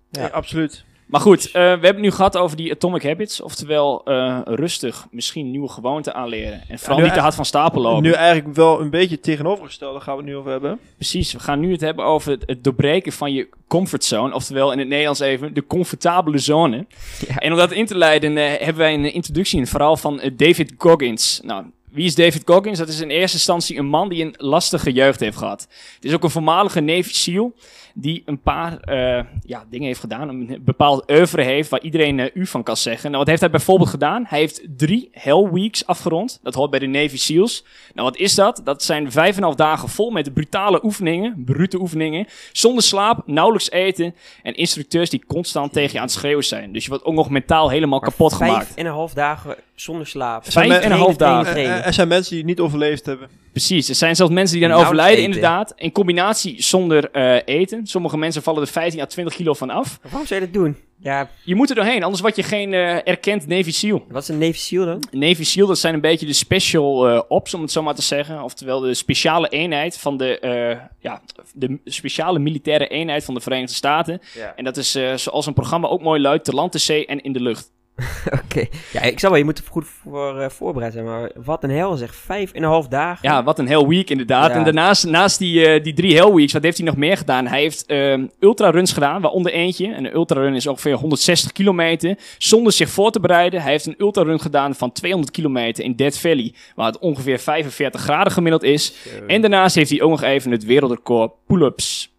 Ja. Ja, absoluut. Maar goed, eh, we hebben het nu gehad over die Atomic Habits. Oftewel, eh, rustig misschien nieuwe gewoonten aanleren. En vooral niet te hard van stapel lopen. Nu eigenlijk wel een beetje tegenovergestelde gaan we het nu over hebben. Precies, we gaan nu het hebben over het, het doorbreken van je comfortzone. Oftewel in het Nederlands even de comfortabele zone. Ja. En om dat in te leiden eh, hebben wij een introductie, een verhaal van David Goggins. Nou, wie is David Goggins? Dat is in eerste instantie een man die een lastige jeugd heeft gehad. Het is ook een voormalige Navy SEAL die een paar eh, ja, dingen heeft gedaan. Een bepaald oeuvre heeft waar iedereen eh, u van kan zeggen. Nou, wat heeft hij bijvoorbeeld gedaan? Hij heeft drie Hell Weeks afgerond. Dat hoort bij de Navy SEALs. Nou, wat is dat? Dat zijn vijf en een half dagen vol met brutale oefeningen, brute oefeningen. Zonder slaap, nauwelijks eten. En instructeurs die constant tegen je aan het schreeuwen zijn. Dus je wordt ook nog mentaal helemaal Maar kapot vijf gemaakt. en een half dagen zonder slaap. Vijf en een half dagen. Trainen, Er, zijn mensen die het niet overleefd hebben. Precies, er zijn zelfs mensen die dan overlijden eten. inderdaad. In combinatie zonder eh, eten. Sommige mensen vallen er 15 à 20 kilo van af. Maar Waarom zou je dat doen? Ja, Je moet er doorheen, anders word je geen eh, erkend Navy SEAL. wat is een Navy SEAL dan? Navy SEAL, dat zijn een beetje de special eh, ops, om het zo maar te zeggen. Oftewel de speciale eenheid van de, eh, ja, de speciale militaire eenheid van de Verenigde Staten. Ja. En dat is eh, zoals een programma ook mooi luidt, te land, te zee en in de lucht. <laughs> Oké. Ja, ik zal wel, je moet er goed voor eh, voorbereid zijn. Maar wat een hel zeg. Vijf en een half dagen. Ja, wat een hell week inderdaad. Ja. En daarnaast naast die, eh, die drie hell weeks, wat heeft hij nog meer gedaan? Hij heeft ehm ultraruns gedaan, waaronder eentje. En een ultrarun is ongeveer 160 kilometer. Zonder zich voor te bereiden. Hij heeft een ultrarun gedaan van 200 kilometer in Death Valley. Waar het ongeveer 45 graden gemiddeld is. En daarnaast heeft hij ook nog even het wereldrecord pull-ups.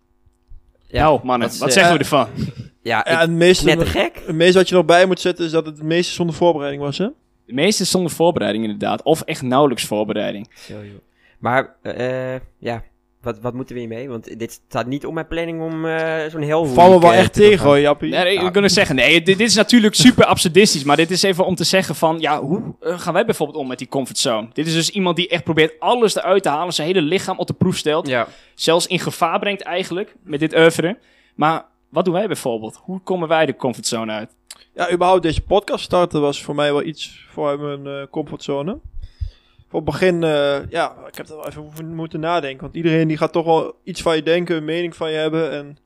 Ja, nou mannen, wat eh, zeggen we ervan? <laughs> Ja, het meeste, net te gek. het meeste wat je nog bij moet zetten is dat het het meeste zonder voorbereiding was, hè? De meeste zonder voorbereiding inderdaad. Of echt nauwelijks voorbereiding. Zo, joh. Maar, eh, ja, wat, wat moeten we hiermee? Want dit staat niet op mijn planning om eh, zo'n hel Val me wel echt tegen, hoor, Jappie. Nee, nee, Ja. ik kan zeggen, nee, dit, dit is natuurlijk <laughs> super absurdistisch, maar dit is even om te zeggen van, ja, hoe eh, gaan wij bijvoorbeeld om met die comfortzone? Dit is dus iemand die echt probeert alles eruit te halen, zijn hele lichaam op de proef stelt, Ja. zelfs in gevaar brengt eigenlijk, met dit oeuvre. Maar wat doen wij bijvoorbeeld? Hoe komen wij de comfortzone uit? Ja, überhaupt deze podcast starten was voor mij wel iets voor mijn eh, comfortzone. Voor het begin, eh, ja, ik heb er wel even over moeten nadenken. Want iedereen die gaat toch wel iets van je denken, een mening van je hebben. En,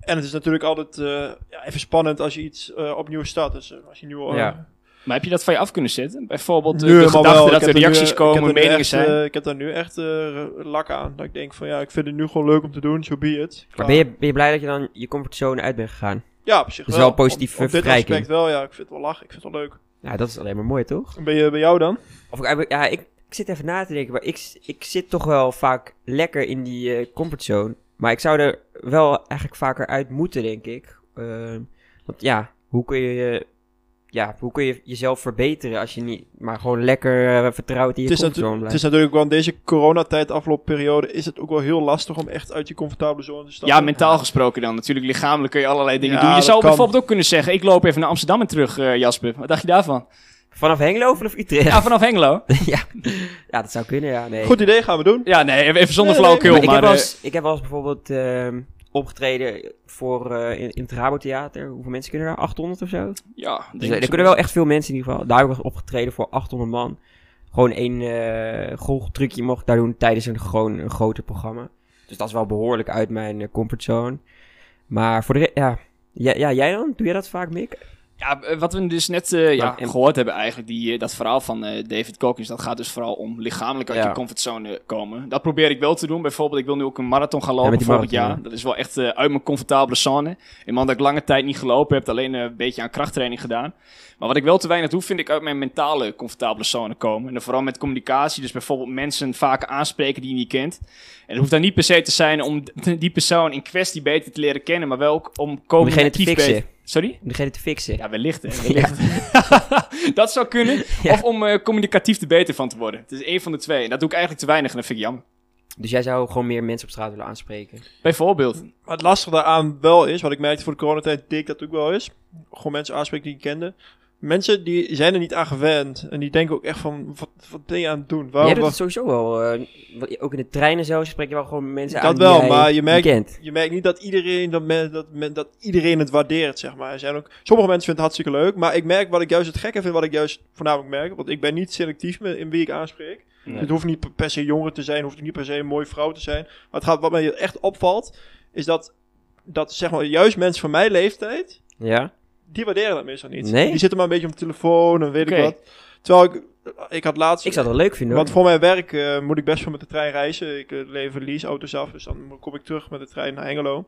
en het is natuurlijk altijd eh, ja, even spannend als je iets eh, opnieuw start. Dus als je nieuw... eh, Ja. Maar heb je dat van je af kunnen zetten? Bijvoorbeeld eh, nu de gedachte wel. dat er nu, reacties eh, komen, er meningen echt, zijn? eh, ik heb daar nu echt eh, lak aan. Dat ik denk van ja, ik vind het nu gewoon leuk om te doen, so be it. Maar ben je, ben je blij dat je dan je comfortzone uit bent gegaan? Ja, op zich is wel. wel een positieve op, op dit aspect wel, ja. Ik vind het wel lachen, ik vind het wel leuk. Ja, dat is alleen maar mooi, toch? En ben je bij jou dan? Of, ik- ja, ik, ik zit even na te denken, maar ik, ik zit toch wel vaak lekker in die eh, comfortzone. Maar ik zou er wel eigenlijk vaker uit moeten, denk ik. Eh, want ja, hoe kun je, je- ja, hoe kun je jezelf verbeteren als je niet maar gewoon lekker eh, vertrouwd in je comfortzone natu- het blijft? is natuurlijk wel in deze coronatijd, afloopperiode, is het ook wel heel lastig om echt uit je comfortabele zone te stappen. Ja, mentaal gesproken dan. Natuurlijk, lichamelijk kun je allerlei dingen Ja, doen. Je zou kan. bijvoorbeeld ook kunnen zeggen, ik loop even naar Amsterdam en terug, eh, Jasper. Wat dacht je daarvan? Vanaf Hengelo of vanaf Utrecht? Ja, vanaf Hengelo. <laughs> ja. ja, dat zou kunnen, ja. Nee. Goed idee, gaan we doen. Ja, nee, even zonder Nee, nee, flauwekul. Maar ik, maar, heb wel eh, ik heb wel eens bijvoorbeeld ehm, opgetreden voor, eh, in, in het Rabotheater. Hoeveel mensen kunnen daar? 800 of zo? ja, Dus denk er kunnen wel echt veel mensen in ieder geval. Daar wel opgetreden voor 800 man. gewoon één eh golftrucje mocht ik daar doen tijdens een gewoon een groter programma. Dus dat is wel behoorlijk uit mijn eh, comfortzone. Maar voor de ja, ja, ja, jij dan? Doe jij dat vaak, Mick? Ja, eh, wat we dus net eh, ja, en- gehoord hebben eigenlijk, die, eh, dat verhaal van eh, David Cockins, dat gaat dus vooral om lichamelijk uit Ja. je comfortzone komen. Dat probeer ik wel te doen. Bijvoorbeeld, ik wil nu ook een marathon gaan Ja, lopen die volgend jaar. Dat is wel echt uit mijn comfortabele zone. Iemand dat ik lange tijd niet gelopen heb, alleen een beetje aan krachttraining gedaan. Maar wat ik wel te weinig doe, vind ik uit mijn mentale comfortabele zone komen. En dan vooral met communicatie, dus bijvoorbeeld mensen vaak aanspreken die je niet kent. En het hoeft dan niet per se te zijn om <laughs> die persoon in kwestie beter te leren kennen, maar wel ook om Om degene te communicatief fixen. beter... Sorry? Om degene te fixen. Ja, wellicht. Hè, wellicht. <laughs> dat zou kunnen. Ja. Of om eh, communicatief er beter van te worden. Het is één van de twee. En dat doe ik eigenlijk te weinig en dat vind ik jammer. Dus jij zou gewoon meer mensen op straat willen aanspreken. Bijvoorbeeld. Maar het lastige daaraan wel is, wat ik merkte voor de coronatijd, dik dat ook wel is. Gewoon mensen aanspreken die ik kende. Mensen die zijn er niet aan gewend. En die denken ook echt van, wat, wat ben je aan het doen? jij Waarom, doet het sowieso wel. eh, ook in de treinen zo spreek je wel gewoon mensen aan Dat wel, jij maar je merkt- kent. je merkt niet dat iedereen, dat, men, dat, men, dat iedereen het waardeert, zeg maar. Er zijn ook, sommige mensen vinden het hartstikke leuk. Maar ik merk wat ik juist het gekke vind, wat ik juist voornamelijk merk. Want ik ben niet selectief in wie ik aanspreek. Nee. Het hoeft niet per- per se jonger te zijn, hoeft niet per se een mooie vrouw te zijn. Maar het gaat, wat mij echt opvalt, is dat, dat zeg maar, juist mensen van mijn leeftijd, Ja? Die waarderen dat meestal niet. Nee? Die zitten maar een beetje op de telefoon en weet ik wat. Terwijl ik, ik had laatst... Ik zou het wel leuk vinden hoor. Want voor mijn werk eh, moet ik best wel met de trein reizen. Ik uh, lever leaseauto's af, dus dan kom ik terug met de trein naar Hengelo.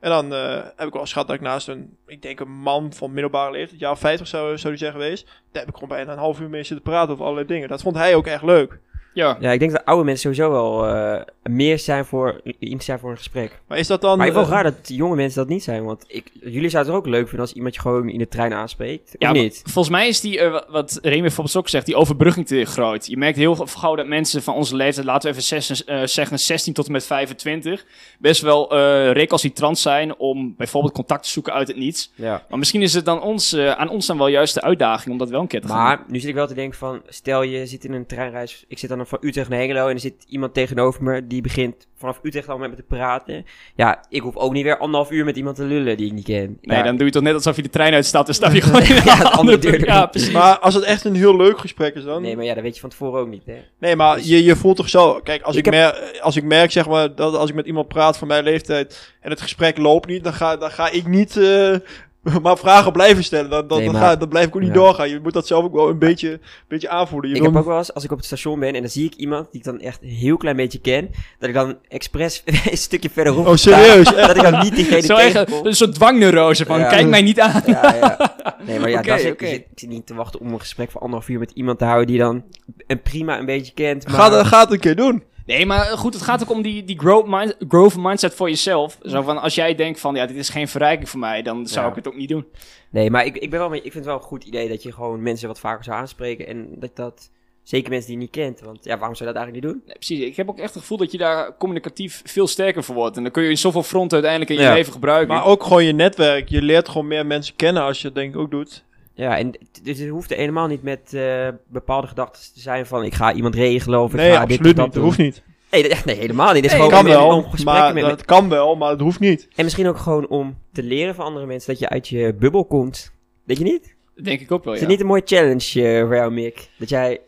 En dan eh, heb ik wel eens gehad dat ik naast een, ik denk een man van middelbare leeftijd, jaar 50 zou, zou die zijn geweest. Daar heb ik gewoon bijna een half uur mee zitten praten over allerlei dingen. Dat vond hij ook echt leuk. Ja. Ja, ik denk dat oude mensen sowieso wel eh, meer zijn voor, in zijn voor een gesprek. Maar is dat dan... Maar ik wel raar dat jonge mensen dat niet zijn. Want ik, jullie zouden het ook leuk vinden als iemand je gewoon in de trein aanspreekt. Ja, niet? Volgens mij is die, wa- wat Remy bijvoorbeeld ook zegt, die overbrugging te groot. Je merkt heel gauw dat mensen van onze leeftijd, laten we even zes- zeggen 16 tot en met 25, best wel recalcitrant zijn om bijvoorbeeld contact te zoeken uit het niets. Ja. Maar misschien is het dan ons, aan ons dan wel juist de uitdaging om dat wel een keer te gaan doen. Maar nu zit ik wel te denken van, stel je zit in een treinreis, ik zit dan van Utrecht naar Hengelo en er zit iemand tegenover me die begint vanaf Utrecht al met me te praten. Ja, ik hoef ook niet weer anderhalf uur met iemand te lullen die ik niet ken. Nee, ja. dan doe je toch net alsof je de trein uitstapt en stap je <laughs> gewoon in Ja, andere andere deur Ja, precies. Maar als het echt een heel leuk gesprek is dan... Nee, maar ja, dat weet je van tevoren ook niet, hè. Nee, maar Dus- je, je voelt toch zo... Kijk, als ik, Ik heb- mer- als ik merk, zeg maar, dat als ik met iemand praat van mijn leeftijd... en het gesprek loopt niet, dan ga, dan ga ik niet... eh, <laughs> maar vragen blijven stellen. Dan, dan, Nee, dan, maar- ga, dan blijf ik ook niet Ja. doorgaan. Je moet dat zelf ook wel een beetje, beetje aanvoelen. Je Ik wil- heb ook wel eens, als ik op het station ben en dan zie ik iemand die ik dan echt een heel klein beetje ken, dat ik dan expres <laughs> een stukje verderop Oh, sta, serieus? <laughs> dat ik dan niet diegene Zo tegenkom. een soort dwangneurose van, Ja. kijk mij niet aan. Ja, ja. Nee, maar ja, ik, zit, ik zit niet te wachten om een gesprek van anderhalf uur met iemand te houden die dan een prima een beetje kent. Maar... Ga, dat- ga het een keer doen. Nee, maar goed, het gaat ook om die, die growth, mind, growth mindset voor jezelf. Zo van, als jij denkt van, ja, dit is geen verrijking voor mij, dan zou Ja. ik het ook niet doen. Nee, maar ik, ik, ben wel, ik vind het wel een goed idee dat je gewoon mensen wat vaker zou aanspreken en dat dat... Zeker mensen die je niet kent, want ja, waarom zou je dat eigenlijk niet doen? Nee, precies. Ik heb ook echt het gevoel dat je daar communicatief veel sterker voor wordt. En dan kun je in zoveel fronten uiteindelijk in je leven gebruiken. Maar ook gewoon je netwerk. Je leert gewoon meer mensen kennen als je het denk ik ook doet. Ja, en dus het hoeft er helemaal niet met eh, bepaalde gedachten te zijn van ik ga iemand regelen of ik Nee, ga dit of absoluut dat niet. Dat hoeft niet. Nee, dat- nee, helemaal niet. Het is Nee, gewoon kan om- wel, om gesprekken maar met, dat kan wel, maar het hoeft niet. En misschien ook gewoon om te leren van andere mensen dat je uit je bubbel komt. Weet je niet? Dat denk ik ook wel, Is ja. het niet een mooie challenge eh, voor jou, Mick? Dat jij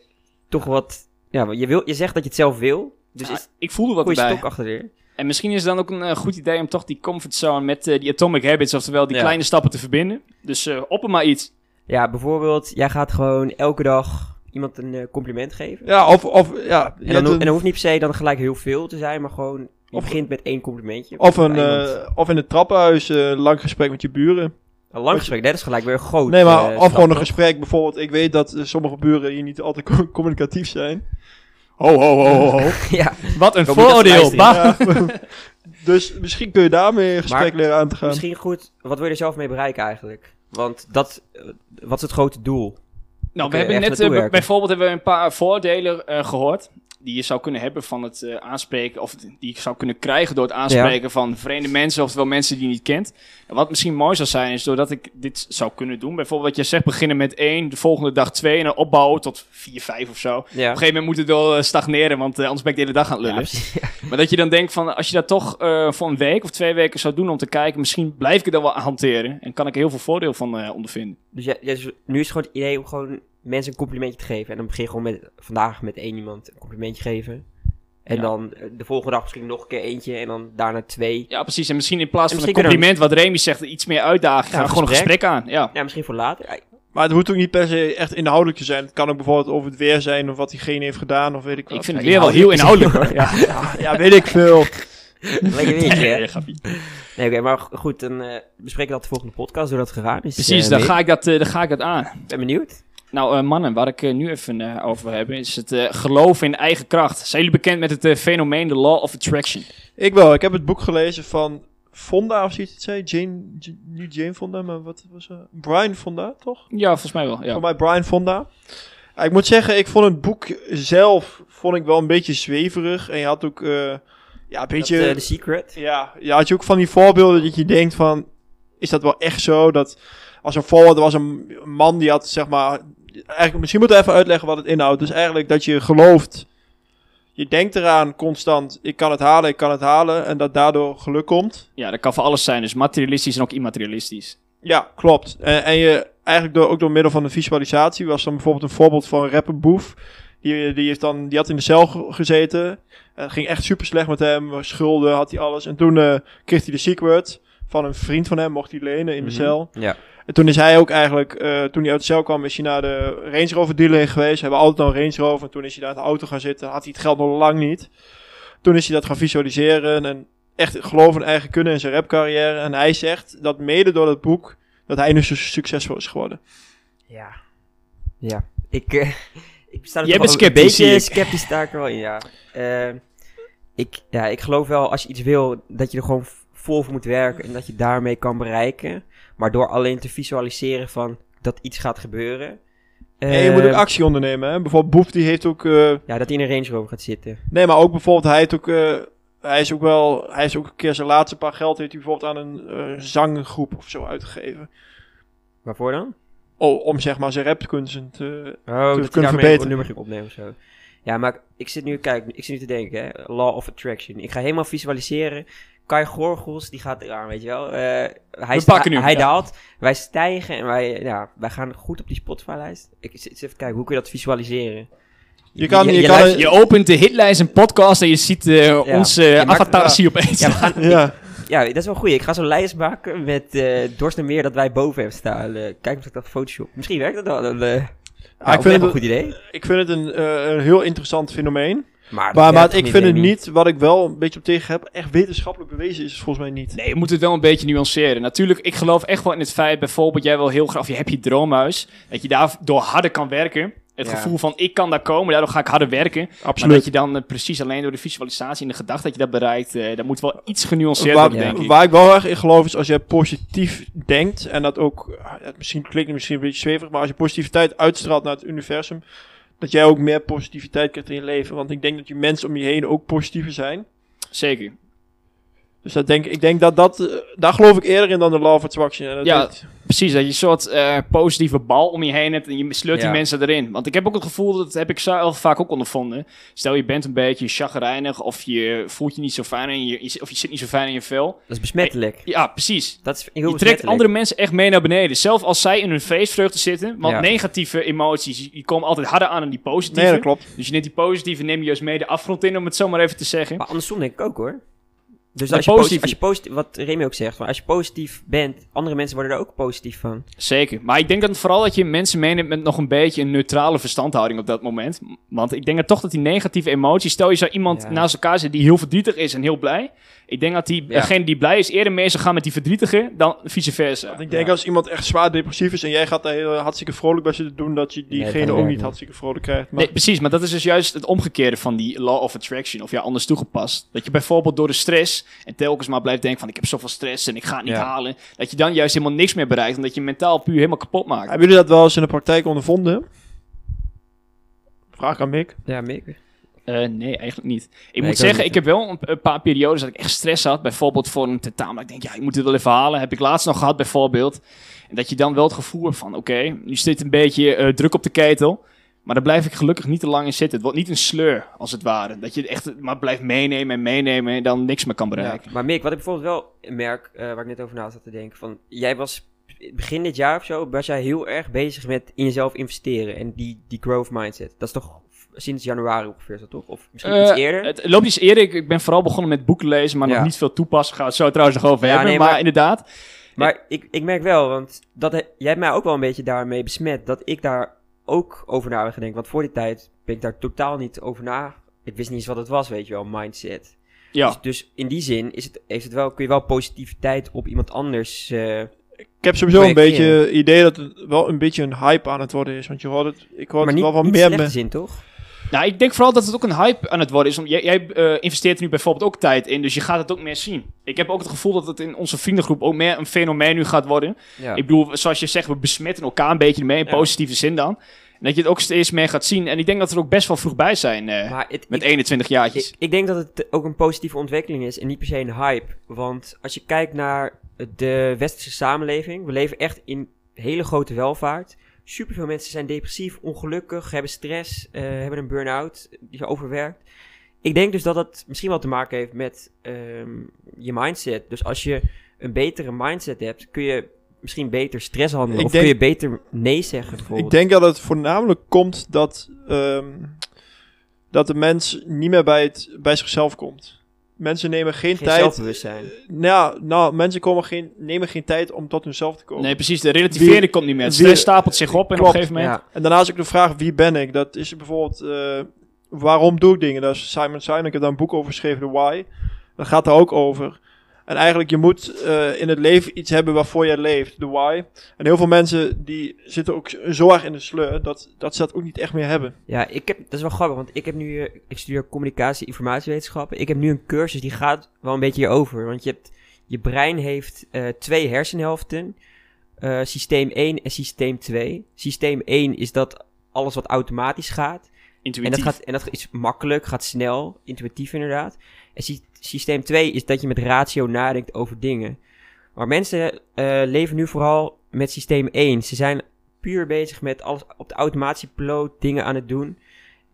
toch wat... Ja, je, wil, je zegt dat je het zelf wil. Dus Ja, is ik voelde wat erbij. stok achter de En misschien is het dan ook een eh, goed idee om toch die comfortzone met die atomic habits, oftewel die Ja. kleine stappen te verbinden. Dus op maar iets. Ja, bijvoorbeeld, jij gaat gewoon elke dag iemand een eh, compliment geven. Ja, of, of ja. En dan, en dan hoeft niet per se dan gelijk heel veel te zijn, maar gewoon... Je Of- begint met één complimentje. of, een, eh, of in het trappenhuis eh, een lang gesprek met je buren. Een lang gesprek, dat is gelijk weer groot. nee, maar eh, of gewoon een gesprek. Bijvoorbeeld, ik weet dat sommige buren hier niet altijd co- <laughs> communicatief zijn. Ho, ho, ho, ho, <laughs> ja, Wat een vooroordeel. Ja. <laughs> dus misschien kun je daarmee een gesprek Maar leren aan te gaan. misschien goed. Wat wil je er zelf mee bereiken eigenlijk? Want dat, eh, wat is het grote doel? Nou, we hebben net eh, bijvoorbeeld hebben we een paar voordelen eh, gehoord. Die je zou kunnen hebben van het eh, aanspreken, of die je zou kunnen krijgen door het aanspreken van vreemde mensen, oftewel mensen die je niet kent. En wat misschien mooi zou zijn, is doordat ik dit zou kunnen doen. Bijvoorbeeld wat je zegt, beginnen met één, de volgende dag twee, en dan opbouwen tot vier, vijf of zo. Op een gegeven moment moet het wel eh, stagneren, want eh, anders ben ik de hele dag aan het lullen. Ja. Maar dat je dan denkt van, als je dat toch voor een week of twee weken zou doen om te kijken, misschien blijf ik het dan wel hanteren. En kan ik er heel veel voordeel van ondervinden. Dus, ja, dus nu is het gewoon het idee om gewoon mensen een complimentje te geven. En dan begin je gewoon met, vandaag met één iemand een complimentje geven. En Ja. dan eh, de volgende dag misschien nog een keer eentje. En dan daarna twee. Ja, precies. En misschien in plaats van een compliment, wat Remy zegt, iets meer uitdagen. Ja, gaan we gewoon een gesprek. aan. Ja. Ja, misschien voor later. Maar het hoeft ook niet per se echt inhoudelijk te zijn. Het kan ook bijvoorbeeld over het weer zijn of wat diegene heeft gedaan of weet ik wat. Ik vind het weer wel heel inhoudelijk hoor. <laughs> Ja. ja, weet ik veel. <laughs> Lekker weetje, hè? Nee, oké, maar goed, dan eh, bespreken we dat de volgende podcast, hoe dat gegaan is. Precies, Eh, dan ga, ik dat, eh, dan ga ik dat aan. ben benieuwd. Nou, eh, mannen, waar ik eh, nu even eh, over wil hebben, is het eh, geloven in eigen kracht. Zijn jullie bekend met het fenomeen de Law of Attraction? Ik wel. Ik heb het boek gelezen van Fonda, of zoiets het zei. Jane, J- niet Jane Fonda, maar wat was het? Brian Fonda, toch? Ja, volgens mij wel. Ja. Voor mij Brian Fonda. Ik moet zeggen, ik vond het boek zelf vond ik wel een beetje zweverig. En je had ook, eh, ja, een beetje... Dat, The Secret. Ja, ja, had je ook van die voorbeelden dat je denkt van, is dat wel echt zo? Dat als een voorbeeld was een man die had, zeg maar, eigenlijk, misschien moeten we even uitleggen wat het inhoudt. Dus eigenlijk dat je gelooft, je denkt eraan constant, ik kan het halen, ik kan het halen. En dat daardoor geluk komt. ja, dat kan voor alles zijn. Dus materialistisch en ook immaterialistisch. Ja, klopt. En, en je eigenlijk door, ook door middel van de visualisatie was dan bijvoorbeeld een voorbeeld van een rapper Boef. Die, die, heeft dan, die had in de cel ge- gezeten. En het ging echt super slecht met hem. Schulden had hij alles. En toen eh, kreeg hij de secret van een vriend van hem. Mocht hij lenen in de Mhm. cel. Ja. En toen is hij ook eigenlijk, eh, toen hij uit de cel kwam, is hij naar de Range Rover dealer geweest. Hij hebben altijd al een Range Rover. En toen is hij daar in de auto gaan zitten. Had hij het geld nog lang niet. Toen is hij dat gaan visualiseren. En echt geloven in eigen kunnen in zijn rapcarrière. En hij zegt dat mede door dat boek, dat hij nu zo succesvol is geworden. Ja. Ja. Ik, eh, ik sta er Jij bent Een beetje ik. sceptisch sta ik er wel in, ja. Eh, ik, ja. Ik geloof wel, als je iets wil, dat je er gewoon vol voor moet werken. En dat je daarmee kan bereiken. Maar door alleen te visualiseren van dat iets gaat gebeuren. en je moet ook eh, actie ondernemen. Hè? Bijvoorbeeld Boef die heeft ook... eh, Ja, dat hij in een Range Rover gaat zitten. nee, maar ook bijvoorbeeld hij heeft ook... eh, hij is ook wel... Hij is ook een keer zijn laatste paar geld heeft hij bijvoorbeeld aan een eh, zanggroep of zo uitgegeven. Waarvoor dan? Oh, om zeg maar zijn rapkunsten te... Oh, dat kunnen verbeteren. een nummer ging opnemen of zo. Ja, maar ik zit nu, kijk, ik zit nu te denken, hè, Law of Attraction. Ik ga helemaal visualiseren. Kai Gorgels, die gaat eraan, weet je wel. Eh, hij We sta- pakken nu, Hij ja. daalt, wij stijgen en wij, ja, wij gaan goed op die Spotify-lijst. Ik zit even kijken, hoe kun je dat visualiseren? Je kan... Je, je kan luistert- Je opent de hitlijst en podcast en je ziet eh onze avatar zie opeens. Ja, we gaan, <laughs> ja. ja, dat is wel goed. Ik ga zo'n lijst maken met eh Dorst en Meer dat wij boven hebben staan. Kijk of ik dat Photoshop. Misschien werkt dat wel. Dan, eh Ja, ja, ik, vind een het, goed idee. ik vind het een, eh, een heel interessant fenomeen. Maar, Maar, maar ik vind het niet, wat ik wel een beetje op tegen heb, echt wetenschappelijk bewezen is het volgens mij niet. Nee, je moet het wel een beetje nuanceren. Natuurlijk, ik geloof echt wel in het feit, bijvoorbeeld, jij wil heel graag, of je hebt je droomhuis, dat je daardoor harder kan werken. Het Ja. gevoel van, ik kan daar komen, daardoor ga ik harder werken. Maar Absoluut. dat je dan eh, precies alleen door de visualisatie en de gedachte dat je dat bereikt, eh dat moet wel iets genuanceerd worden, denk ik. waar ik wel erg in geloof is als je positief denkt en dat ook, eh, misschien klinkt het misschien een beetje zweverig, maar als je positiviteit uitstraalt naar het universum, dat jij ook meer positiviteit krijgt in je leven. Want ik denk dat je mensen om je heen ook positiever zijn. Zeker. Dus dat denk, ik denk dat dat, eh, daar geloof ik eerder in dan de law of attraction. En dat Ja. Precies, dat je een soort eh, positieve bal om je heen hebt en je sleurt Ja. die mensen erin. Want ik heb ook het gevoel, dat heb ik zelf vaak ook ondervonden. Stel je bent een beetje chagrijnig of je voelt je niet zo fijn in je, of je zit niet zo fijn in je vel. Dat is besmettelijk. Ja, precies. Dat is heel Je trekt andere mensen echt mee naar beneden. Zelfs als zij in hun feestvreugde zitten. Want Ja. negatieve emoties, die komen altijd harder aan dan die positieve. Nee, dat klopt. Dus je neemt die positieve, neem je juist mee de afgrond in, om het zo maar even te zeggen. Maar andersom denk ik ook hoor. Dus als je, positief- als je positief, wat Remy ook zegt, als je positief bent, andere mensen worden er ook positief van. Zeker. Maar ik denk dat vooral dat je mensen meeneemt met nog een beetje een neutrale verstandhouding op dat moment. Want ik denk dat toch dat die negatieve emoties... Stel je zou iemand Ja. naast elkaar zetten die heel verdrietig is en heel blij. Ik denk dat Ja. diegene die blij is eerder mee zou gaan met die verdrietige dan vice versa. Want ik denk Ja. als iemand echt zwaar depressief is en jij gaat daar heel hartstikke vrolijk bij zitten doen, dat je diegene ook niet niet. hartstikke vrolijk krijgt. Maar Nee, precies, maar dat is dus juist het omgekeerde van die law of attraction, of ja, anders toegepast. Dat je bijvoorbeeld door de stress en telkens maar blijft denken van ik heb zoveel stress en ik ga het niet Ja. halen, dat je dan juist helemaal niks meer bereikt, omdat je mentaal puur helemaal kapot maakt. hebben jullie dat wel eens in de praktijk ondervonden? Vraag aan Mick. Ja, Mick. Eh, nee, eigenlijk niet. Ik moet zeggen, ik heb wel een, een paar periodes dat ik echt stress had. Bijvoorbeeld voor een tentamen. Ik denk, ja, ik moet dit wel even halen. Heb ik laatst nog gehad, bijvoorbeeld. En dat je dan wel het gevoel hebt van, oké, nu zit een beetje eh, druk op de ketel. Maar daar blijf ik gelukkig niet te lang in zitten. Het wordt niet een sleur, als het ware. Dat je het echt maar blijft meenemen en meenemen en dan niks meer kan Ja. bereiken. Maar Mick, wat ik bijvoorbeeld wel merk, eh, waar ik net over na zat te denken, van jij was begin dit jaar of zo was jij heel erg bezig met in jezelf investeren en die, die growth mindset. Dat is toch sinds januari ongeveer, is dat toch? Of misschien iets Eh, eerder? Het loopt iets eerder. Ik, ik ben vooral begonnen met boeken lezen, maar Ja. nog niet veel toepassen. Gaan we het zo trouwens nog over Ja, hebben. nee, maar, maar- inderdaad, Maar ik, ik merk wel, want dat, he- jij hebt mij ook wel een beetje daarmee besmet, dat ik daar ook over na ben gedenken. Want voor die tijd ben ik daar totaal niet over na. Ik wist niet eens wat het was, weet je wel, mindset. ja. Dus, dus in die zin is het, heeft het wel, kun je wel positiviteit op iemand anders. eh, Ik heb sowieso een beetje het idee dat het wel een beetje een hype aan het worden is. Want je hoort het, ik hoor maar het niet, wel van niet meer mensen. zin, toch? Nou, ik denk vooral dat het ook een hype aan het worden is. Om, jij jij eh, investeert er nu bijvoorbeeld ook tijd in, dus je gaat het ook meer zien. Ik heb ook het gevoel dat het in onze vriendengroep ook meer een fenomeen nu gaat worden. Ja. Ik bedoel, zoals je zegt, we besmetten elkaar een beetje mee, in Ja. positieve zin dan. En dat je het ook steeds meer gaat zien. En ik denk dat we er ook best wel vroeg bij zijn, eh, het, met ik, 21 jaartjes. ik, ik denk dat het ook een positieve ontwikkeling is en niet per se een hype. Want als je kijkt naar de westerse samenleving, we leven echt in hele grote welvaart. Superveel mensen zijn depressief, ongelukkig, hebben stress, eh, hebben een burn-out, die zijn overwerkt. Ik denk dus dat dat misschien wel te maken heeft met ehm, je mindset. Dus als je een betere mindset hebt, kun je misschien beter stress handelen. Ik of denk- kun je beter nee zeggen. Ik denk dat het voornamelijk komt dat, ehm, dat de mens niet meer bij, het, bij zichzelf komt. Mensen nemen geen, Geen tijd. zelfbewustzijn. Nou, nou, mensen komen geen, nemen geen tijd om tot hunzelf te komen. Nee, precies. De relativering Wie- komt niet meer. Het stress stapelt zich op en op een gegeven moment... Ja. En daarnaast ook de vraag, wie ben ik? Dat is bijvoorbeeld, eh, waarom doe ik dingen? Dat is Simon Sinek, ik heb daar een boek over geschreven, The Why. Dat gaat daar ook over. En eigenlijk, je moet eh, in het leven iets hebben waarvoor je leeft, The Why. En heel veel mensen, die zitten ook zo erg in de sleur, dat, dat ze dat ook niet echt meer hebben. Ja, ik heb, dat is wel grappig, want ik heb nu, eh, ik studeer communicatie, informatiewetenschappen. Ik heb nu een cursus die gaat wel een beetje hierover. Want je hebt, je brein heeft eh, twee hersenhelften. eh, systeem 1 en systeem 2. Systeem 1 is dat alles wat automatisch gaat. En Intuïtief. dat, gaat, en dat is makkelijk, gaat snel, intuïtief inderdaad. En sy- systeem 2 is dat je met ratio nadenkt over dingen. Maar mensen eh, leven nu vooral met systeem 1. Ze zijn puur bezig met alles op de automatiepiloot dingen aan het doen.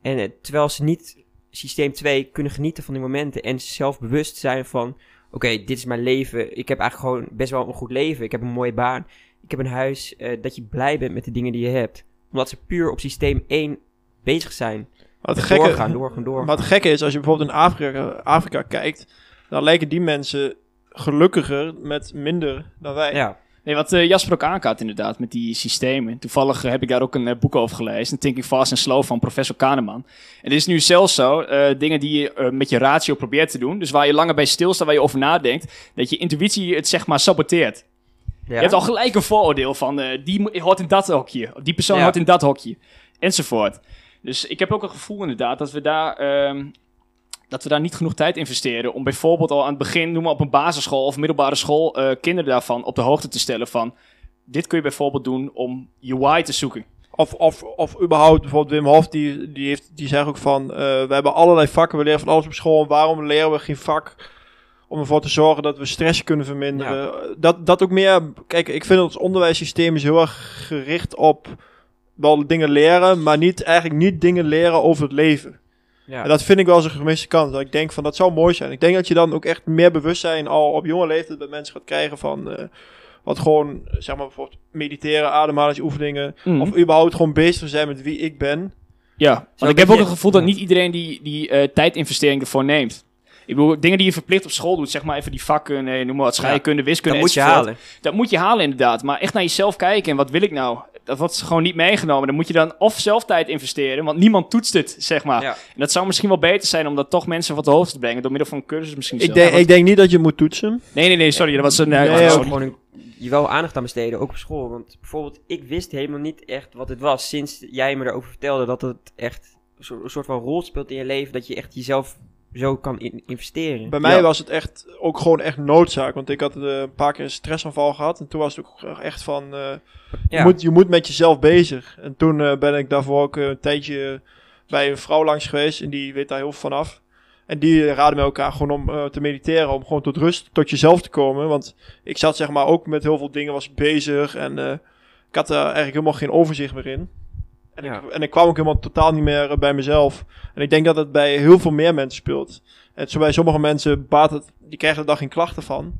En eh, terwijl ze niet systeem 2 kunnen genieten van die momenten en zelf bewust zijn van... Oké, dit is mijn leven. Ik heb eigenlijk gewoon best wel een goed leven. Ik heb een mooie baan. Ik heb een huis. eh, dat je blij bent met de dingen die je hebt. Omdat ze puur op systeem 1 bezig zijn. Het, En gekke, doorgaan, doorgaan, doorgaan. maar het gekke is, als je bijvoorbeeld in Afrika, Afrika kijkt, dan lijken die mensen gelukkiger met minder dan wij. Ja, Nee, wat eh, Jasper ook aankaart inderdaad, met die systemen. Toevallig heb ik daar ook een eh, boek over gelezen, Thinking Fast and Slow van professor Kahneman. En het is nu zelfs zo, eh, dingen die je met je ratio probeert te doen, dus waar je langer bij stilstaat, waar je over nadenkt, dat je intuïtie het zeg maar saboteert. ja. Je hebt al gelijk een vooroordeel van, eh, die hoort in dat hokje, of die persoon Ja. hoort in dat hokje, enzovoort. Dus ik heb ook een gevoel inderdaad dat we daar... ehm, dat we daar niet genoeg tijd investeren om bijvoorbeeld al aan het begin, noem maar op een basisschool of middelbare school, eh, kinderen daarvan op de hoogte te stellen van, dit kun je bijvoorbeeld doen om je why te zoeken. Of, of, of überhaupt, bijvoorbeeld Wim Hof, die, die, heeft, die zegt ook van, eh, we hebben allerlei vakken, we leren van alles op school. Waarom leren we geen vak om ervoor te zorgen dat we stress kunnen verminderen? Dat, dat ook meer, kijk, ik vind ons onderwijssysteem is heel erg gericht op wel dingen leren, maar niet, eigenlijk niet dingen leren over het leven. ja. En dat vind ik wel eens een gemiste kans. Dat ik denk van, dat zou mooi zijn. Ik denk dat je dan ook echt meer bewustzijn al op jonge leeftijd bij mensen gaat krijgen van... eh, wat gewoon, zeg maar bijvoorbeeld mediteren, ademhalingsoefeningen... Mhm. Of überhaupt gewoon bezig zijn met wie ik ben. Ja, Zo want ik heb ook het gevoel dat niet iedereen die, die eh, tijdinvestering ervoor neemt. Ik bedoel, dingen die je verplicht op school doet, zeg maar even die vakken, eh, noem maar wat, scheikunde, wiskunde, dat moet je halen. Dat moet je halen inderdaad. Maar echt naar jezelf kijken en wat wil ik nou? Dat wordt gewoon niet meegenomen. Dan moet je dan of zelf tijd investeren, want niemand toetst het, zeg maar. Ja. En dat zou misschien wel beter zijn om dat toch mensen wat de hoogte te brengen, door middel van een cursus misschien Ik zelf. denk, ik denk niet dat je moet toetsen. Nee, nee, nee, sorry, dat was een... eh, Nee, ook- Ja, sorry. gewoon een, je wel aandacht aan besteden, ook op school. Want bijvoorbeeld, ik wist helemaal niet echt wat het was. Sinds jij me erover vertelde dat het echt een soort van rol speelt in je leven. Dat je echt jezelf zo kan in- investeren. Bij mij Ja. was het echt ook gewoon echt noodzaak. Want ik had eh, een paar keer een stressaanval gehad. En toen was het ook echt van... eh, Ja. je, moet, je moet met jezelf bezig. En toen eh, ben ik daarvoor ook een tijdje bij een vrouw langs geweest. En die weet daar heel veel vanaf. En die raden met elkaar gewoon om eh, te mediteren. Om gewoon tot rust, tot jezelf te komen. Want ik zat zeg maar ook met heel veel dingen was ik bezig. En eh, ik had daar eigenlijk helemaal geen overzicht meer in. En, Ja. ik, en ik kwam ook helemaal totaal niet meer eh, bij mezelf. En ik denk dat het bij heel veel meer mensen speelt. En zo bij sommige mensen baat het, die krijgen er dan geen klachten van.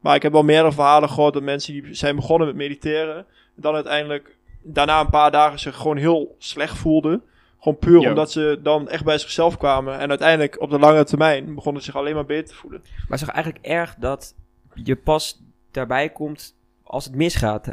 Maar ik heb wel meerdere verhalen gehoord dat mensen die zijn begonnen met mediteren. En dan uiteindelijk daarna een paar dagen zich gewoon heel slecht voelden. Gewoon puur omdat ze dan echt bij zichzelf kwamen. En uiteindelijk op de lange termijn begonnen ze zich alleen maar beter te voelen. Maar het is toch eigenlijk erg dat je pas daarbij komt als het misgaat. hè?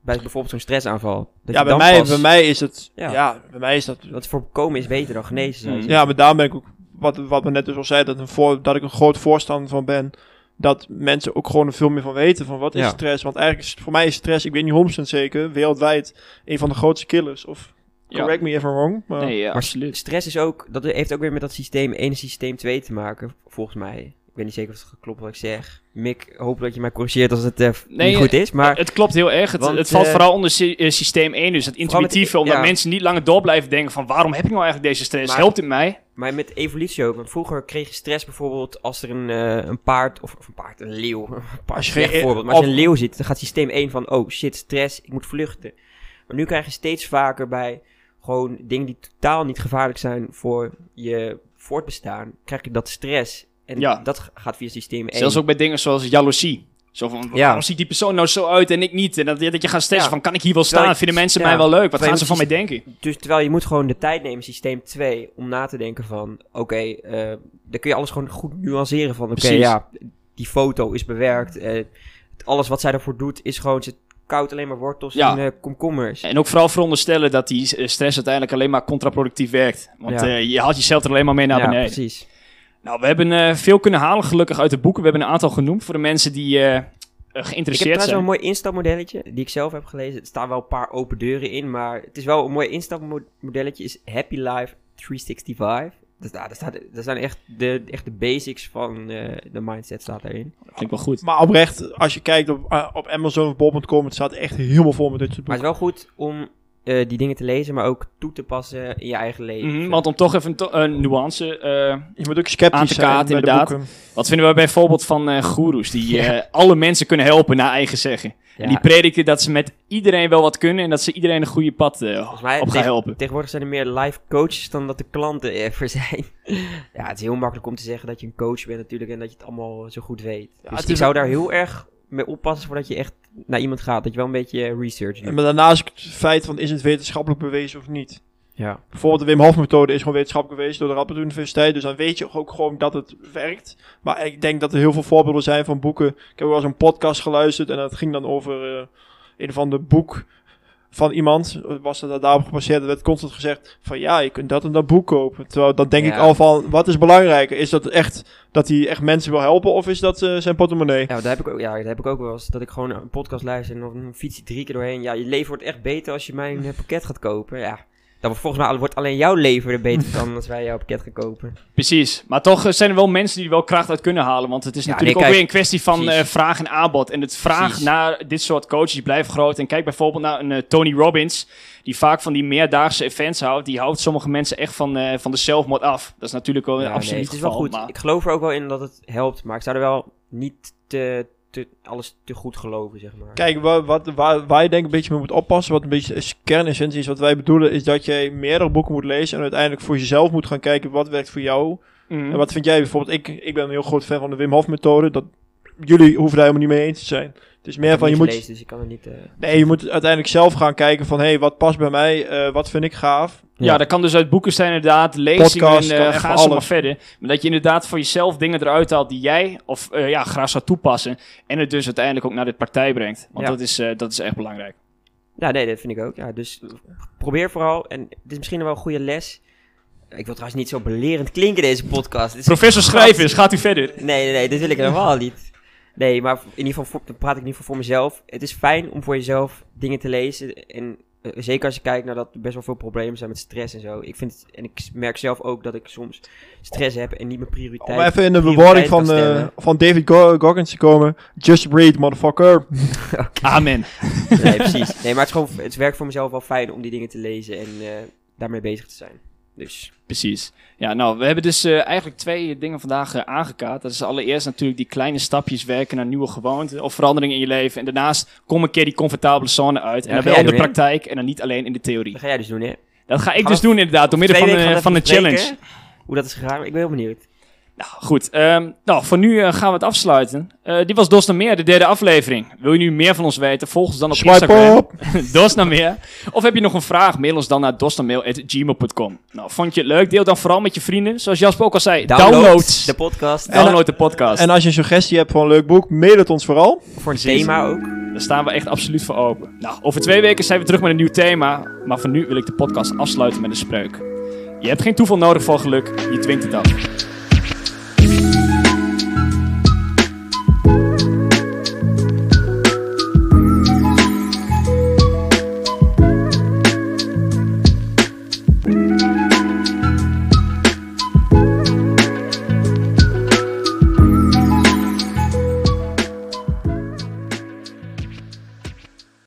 Bij bijvoorbeeld zo'n stressaanval. Dat ja, bij mij, pas- bij mij is het... Ja. Ja. bij mij is dat... Dat voorkomen is beter dan genezen. Mm. Ja, maar daarom ben ik ook... Wat, wat we net dus al zeiden, dat, een voor, dat ik een groot voorstander van ben... Dat mensen ook gewoon er veel meer van weten. Van wat is Ja. stress? Want eigenlijk is voor mij is stress, ik weet niet 100% zeker, wereldwijd een van de grootste killers. Of Ja. correct me if I'm wrong. Maar Nee, ja, Maar absoluut. Stress is ook, dat heeft ook weer met dat systeem 1 en systeem 2 te maken, volgens mij. Ik weet niet zeker of het klopt wat ik zeg. Mick, hoop dat je mij corrigeert als het eh, Nee, niet goed is. Maar het klopt heel erg. Het, Want, het valt eh, vooral onder sy- eh, systeem 1, dus het intuïtieve, omdat ja. mensen niet langer door blijven denken van waarom heb ik nou eigenlijk deze stress? Maar- Helpt het mij? Maar met evolutie ook. Want vroeger kreeg je stress bijvoorbeeld als er een, eh, een paard, of, of een paard, een leeuw. <laughs> Een paard Als je geen- voorbeeld. Maar als je een leeuw zit, dan gaat systeem 1 van, oh shit, stress, ik moet vluchten. Maar nu krijg je steeds vaker bij gewoon dingen die totaal niet gevaarlijk zijn voor je voortbestaan, krijg je dat stress. En Ja. dat gaat via systeem 1. Zelfs ook bij dingen zoals jaloezie. Zo van, Ja. waarom ziet die persoon nou zo uit en ik niet? En dat, dat je gaat stressen Ja. van, kan ik hier wel staan? Vinden mensen ja. mij wel leuk? Wat gaan ze van mij denken? Dus terwijl je moet gewoon de tijd nemen, systeem 2, om na te denken van, oké, eh, dan kun je alles gewoon goed nuanceren van, oké, ja, die foto is bewerkt, eh, alles wat zij ervoor doet is gewoon, ze koud alleen maar wortels en eh, komkommers. En ook vooral veronderstellen dat die stress uiteindelijk alleen maar contraproductief werkt. Want je haalt jezelf er alleen maar mee naar ja, beneden. precies. Nou, we hebben eh, veel kunnen halen gelukkig uit de boeken. We hebben een aantal genoemd voor de mensen die eh, eh, Ik heb geïnteresseerd trouwens wel zijn. een mooi instapmodelletje, die ik zelf heb gelezen. Er staan wel een paar open deuren in, maar het is wel een mooi instapmodelletje, is Happy Life 365. Dus daar, daar, staat, daar zijn echt de, echt de basics van eh, de mindset staat daarin. Klinkt wel goed. Maar oprecht, als je kijkt op, op Amazon of bol.com, het staat echt helemaal vol met dit soort Maar boeken. het is wel goed om eh, die dingen te lezen, maar ook toe te passen in je eigen leven. Mhm, want om toch even een, nuance. eh, Je moet ook sceptisch Aan te kaarten, inderdaad. de boeken. wat vinden we bijvoorbeeld van eh goeroes die Ja. <laughs> eh, alle mensen kunnen helpen naar eigen zeggen. Ja, En die prediken dat ze met iedereen wel wat kunnen en dat ze iedereen een goede pad eh, mij op gaan helpen. tegenwoordig zijn er meer life coaches dan dat de klanten ervoor zijn. <laughs> ja, het is heel makkelijk om te zeggen dat je een coach bent natuurlijk en dat je het allemaal zo goed weet. Ja, dus ik zou daar heel erg mee oppassen voordat je echt naar iemand gaat. Dat je wel een beetje research doet. Maar daarnaast het feit van, is het wetenschappelijk bewezen of niet? Ja. Bijvoorbeeld de Wim Hof methode is gewoon wetenschappelijk bewezen door de Radboud Universiteit. Dus dan weet je ook gewoon dat het werkt. Maar ik denk dat er heel veel voorbeelden zijn van boeken. Ik heb wel eens een podcast geluisterd en dat ging dan over eh, een van de boek van iemand. Was dat daarop gebaseerd? Er werd constant gezegd van ja, je kunt dat en dat boek kopen. Terwijl dan denk ik al van, wat is belangrijker? Is dat echt dat hij echt mensen wil helpen of is dat eh, zijn portemonnee? Ja, daar heb ik ook, ja, daar heb ik ook wel eens. Dat ik gewoon een podcast luister en dan fiets ik drie keer doorheen. Ja, je leven wordt echt beter als je mijn eh, pakket gaat kopen. Ja, dan wordt volgens mij wordt alleen jouw leven er beter van als wij jouw pakket gaan kopen. Precies. Maar toch eh, zijn er wel mensen die er wel kracht uit kunnen halen. Want het is Ja, natuurlijk nee, ook weer een kwestie van eh, vraag en aanbod. En het vraag Precies. naar dit soort coaches blijft groot. En kijk bijvoorbeeld naar een eh, Tony Robbins. Die vaak van die meerdaagse events houdt. Die houdt sommige mensen echt van, eh, van de zelfmoord af. Dat is natuurlijk wel een Ja, nee, absoluut het is wel goed. maar- Ik geloof er ook wel in dat het helpt, maar ik zou er wel niet te, te, alles te goed geloven, zeg maar. Kijk, wa- wat, waar, waar je denk ik een beetje mee moet oppassen, wat een beetje is kernessentie is, wat wij bedoelen, is dat jij meerdere boeken moet lezen en uiteindelijk voor jezelf moet gaan kijken wat werkt voor jou. Mhm. En wat vind jij bijvoorbeeld? Ik, ik ben een heel groot fan van de Wim Hof methode. Dat, jullie hoeven daar helemaal niet mee eens te zijn. Het is Ik meer van je moet, gelezen, dus ik kan er niet... eh, nee, je moet uiteindelijk zelf gaan kijken van, hé, hey, wat past bij mij? Eh, wat vind ik gaaf? Ja, Ja. dat kan dus uit boeken zijn inderdaad, lezingen, Podcast, en eh, echt ga zo maar verder. Maar dat je inderdaad voor jezelf dingen eruit haalt die jij of eh, ja, graag zou toepassen. En het dus uiteindelijk ook naar de praktijk brengt. Want Ja. dat, is, eh, dat is echt belangrijk. Ja, nee, dat vind ik ook. Ja, dus probeer vooral, en het is misschien wel een goede les. Ik wil trouwens niet zo belerend klinken deze podcast. Dit is- Professor Schrijvers, gaat u verder. Nee, nee, nee, dit wil ik helemaal niet. Nee, maar in ieder geval, voor, dan praat ik in ieder geval voor mezelf. Het is fijn om voor jezelf dingen te lezen. En eh, zeker als je kijkt naar dat er best wel veel problemen zijn met stress en zo. Ik vind het, en ik merk zelf ook dat ik soms stress heb en niet mijn prioriteit. Om even in de bewoording van, eh, van David Go- Goggins te komen. Just read, motherfucker. <laughs> <laughs> Amen. Nee, precies. Nee, maar het, is gewoon, het werkt voor mezelf wel fijn om die dingen te lezen en eh, daarmee bezig te zijn. Dus Precies. Ja, nou, we hebben dus eh, eigenlijk twee dingen vandaag eh, aangekaart. Dat is allereerst natuurlijk die kleine stapjes werken naar nieuwe gewoonten of veranderingen in je leven. En daarnaast kom een keer die comfortabele zone uit. En dan wel in de praktijk en dan niet alleen in de theorie. dat ga jij dus doen, hè? Dat ga ik Gaan dus doen inderdaad, door middel van, we van een even challenge. Hoe dat is gegaan, ik ben heel benieuwd. Nou, goed. ehm, nou, voor nu eh, gaan we het afsluiten. Eh, dit was Dos naar Meer, de derde aflevering. Wil je nu meer van ons weten? Volg ons dan op Swipe Instagram. op! <laughs> Dos naar Meer. Of heb je nog een vraag? Mail ons dan naar dosnaarmail.gmail.com. Nou, vond je het leuk? Deel dan vooral met je vrienden. Zoals Jasper ook al zei, download, de podcast. download de podcast. En als je een suggestie hebt voor een leuk boek, mail het ons vooral. voor een thema ook. Daar staan we echt absoluut voor open. Nou, over twee weken zijn we terug met een nieuw thema. Maar voor nu wil ik de podcast afsluiten met een spreuk. Je hebt geen toeval nodig voor geluk, je dwingt het af. Thank you.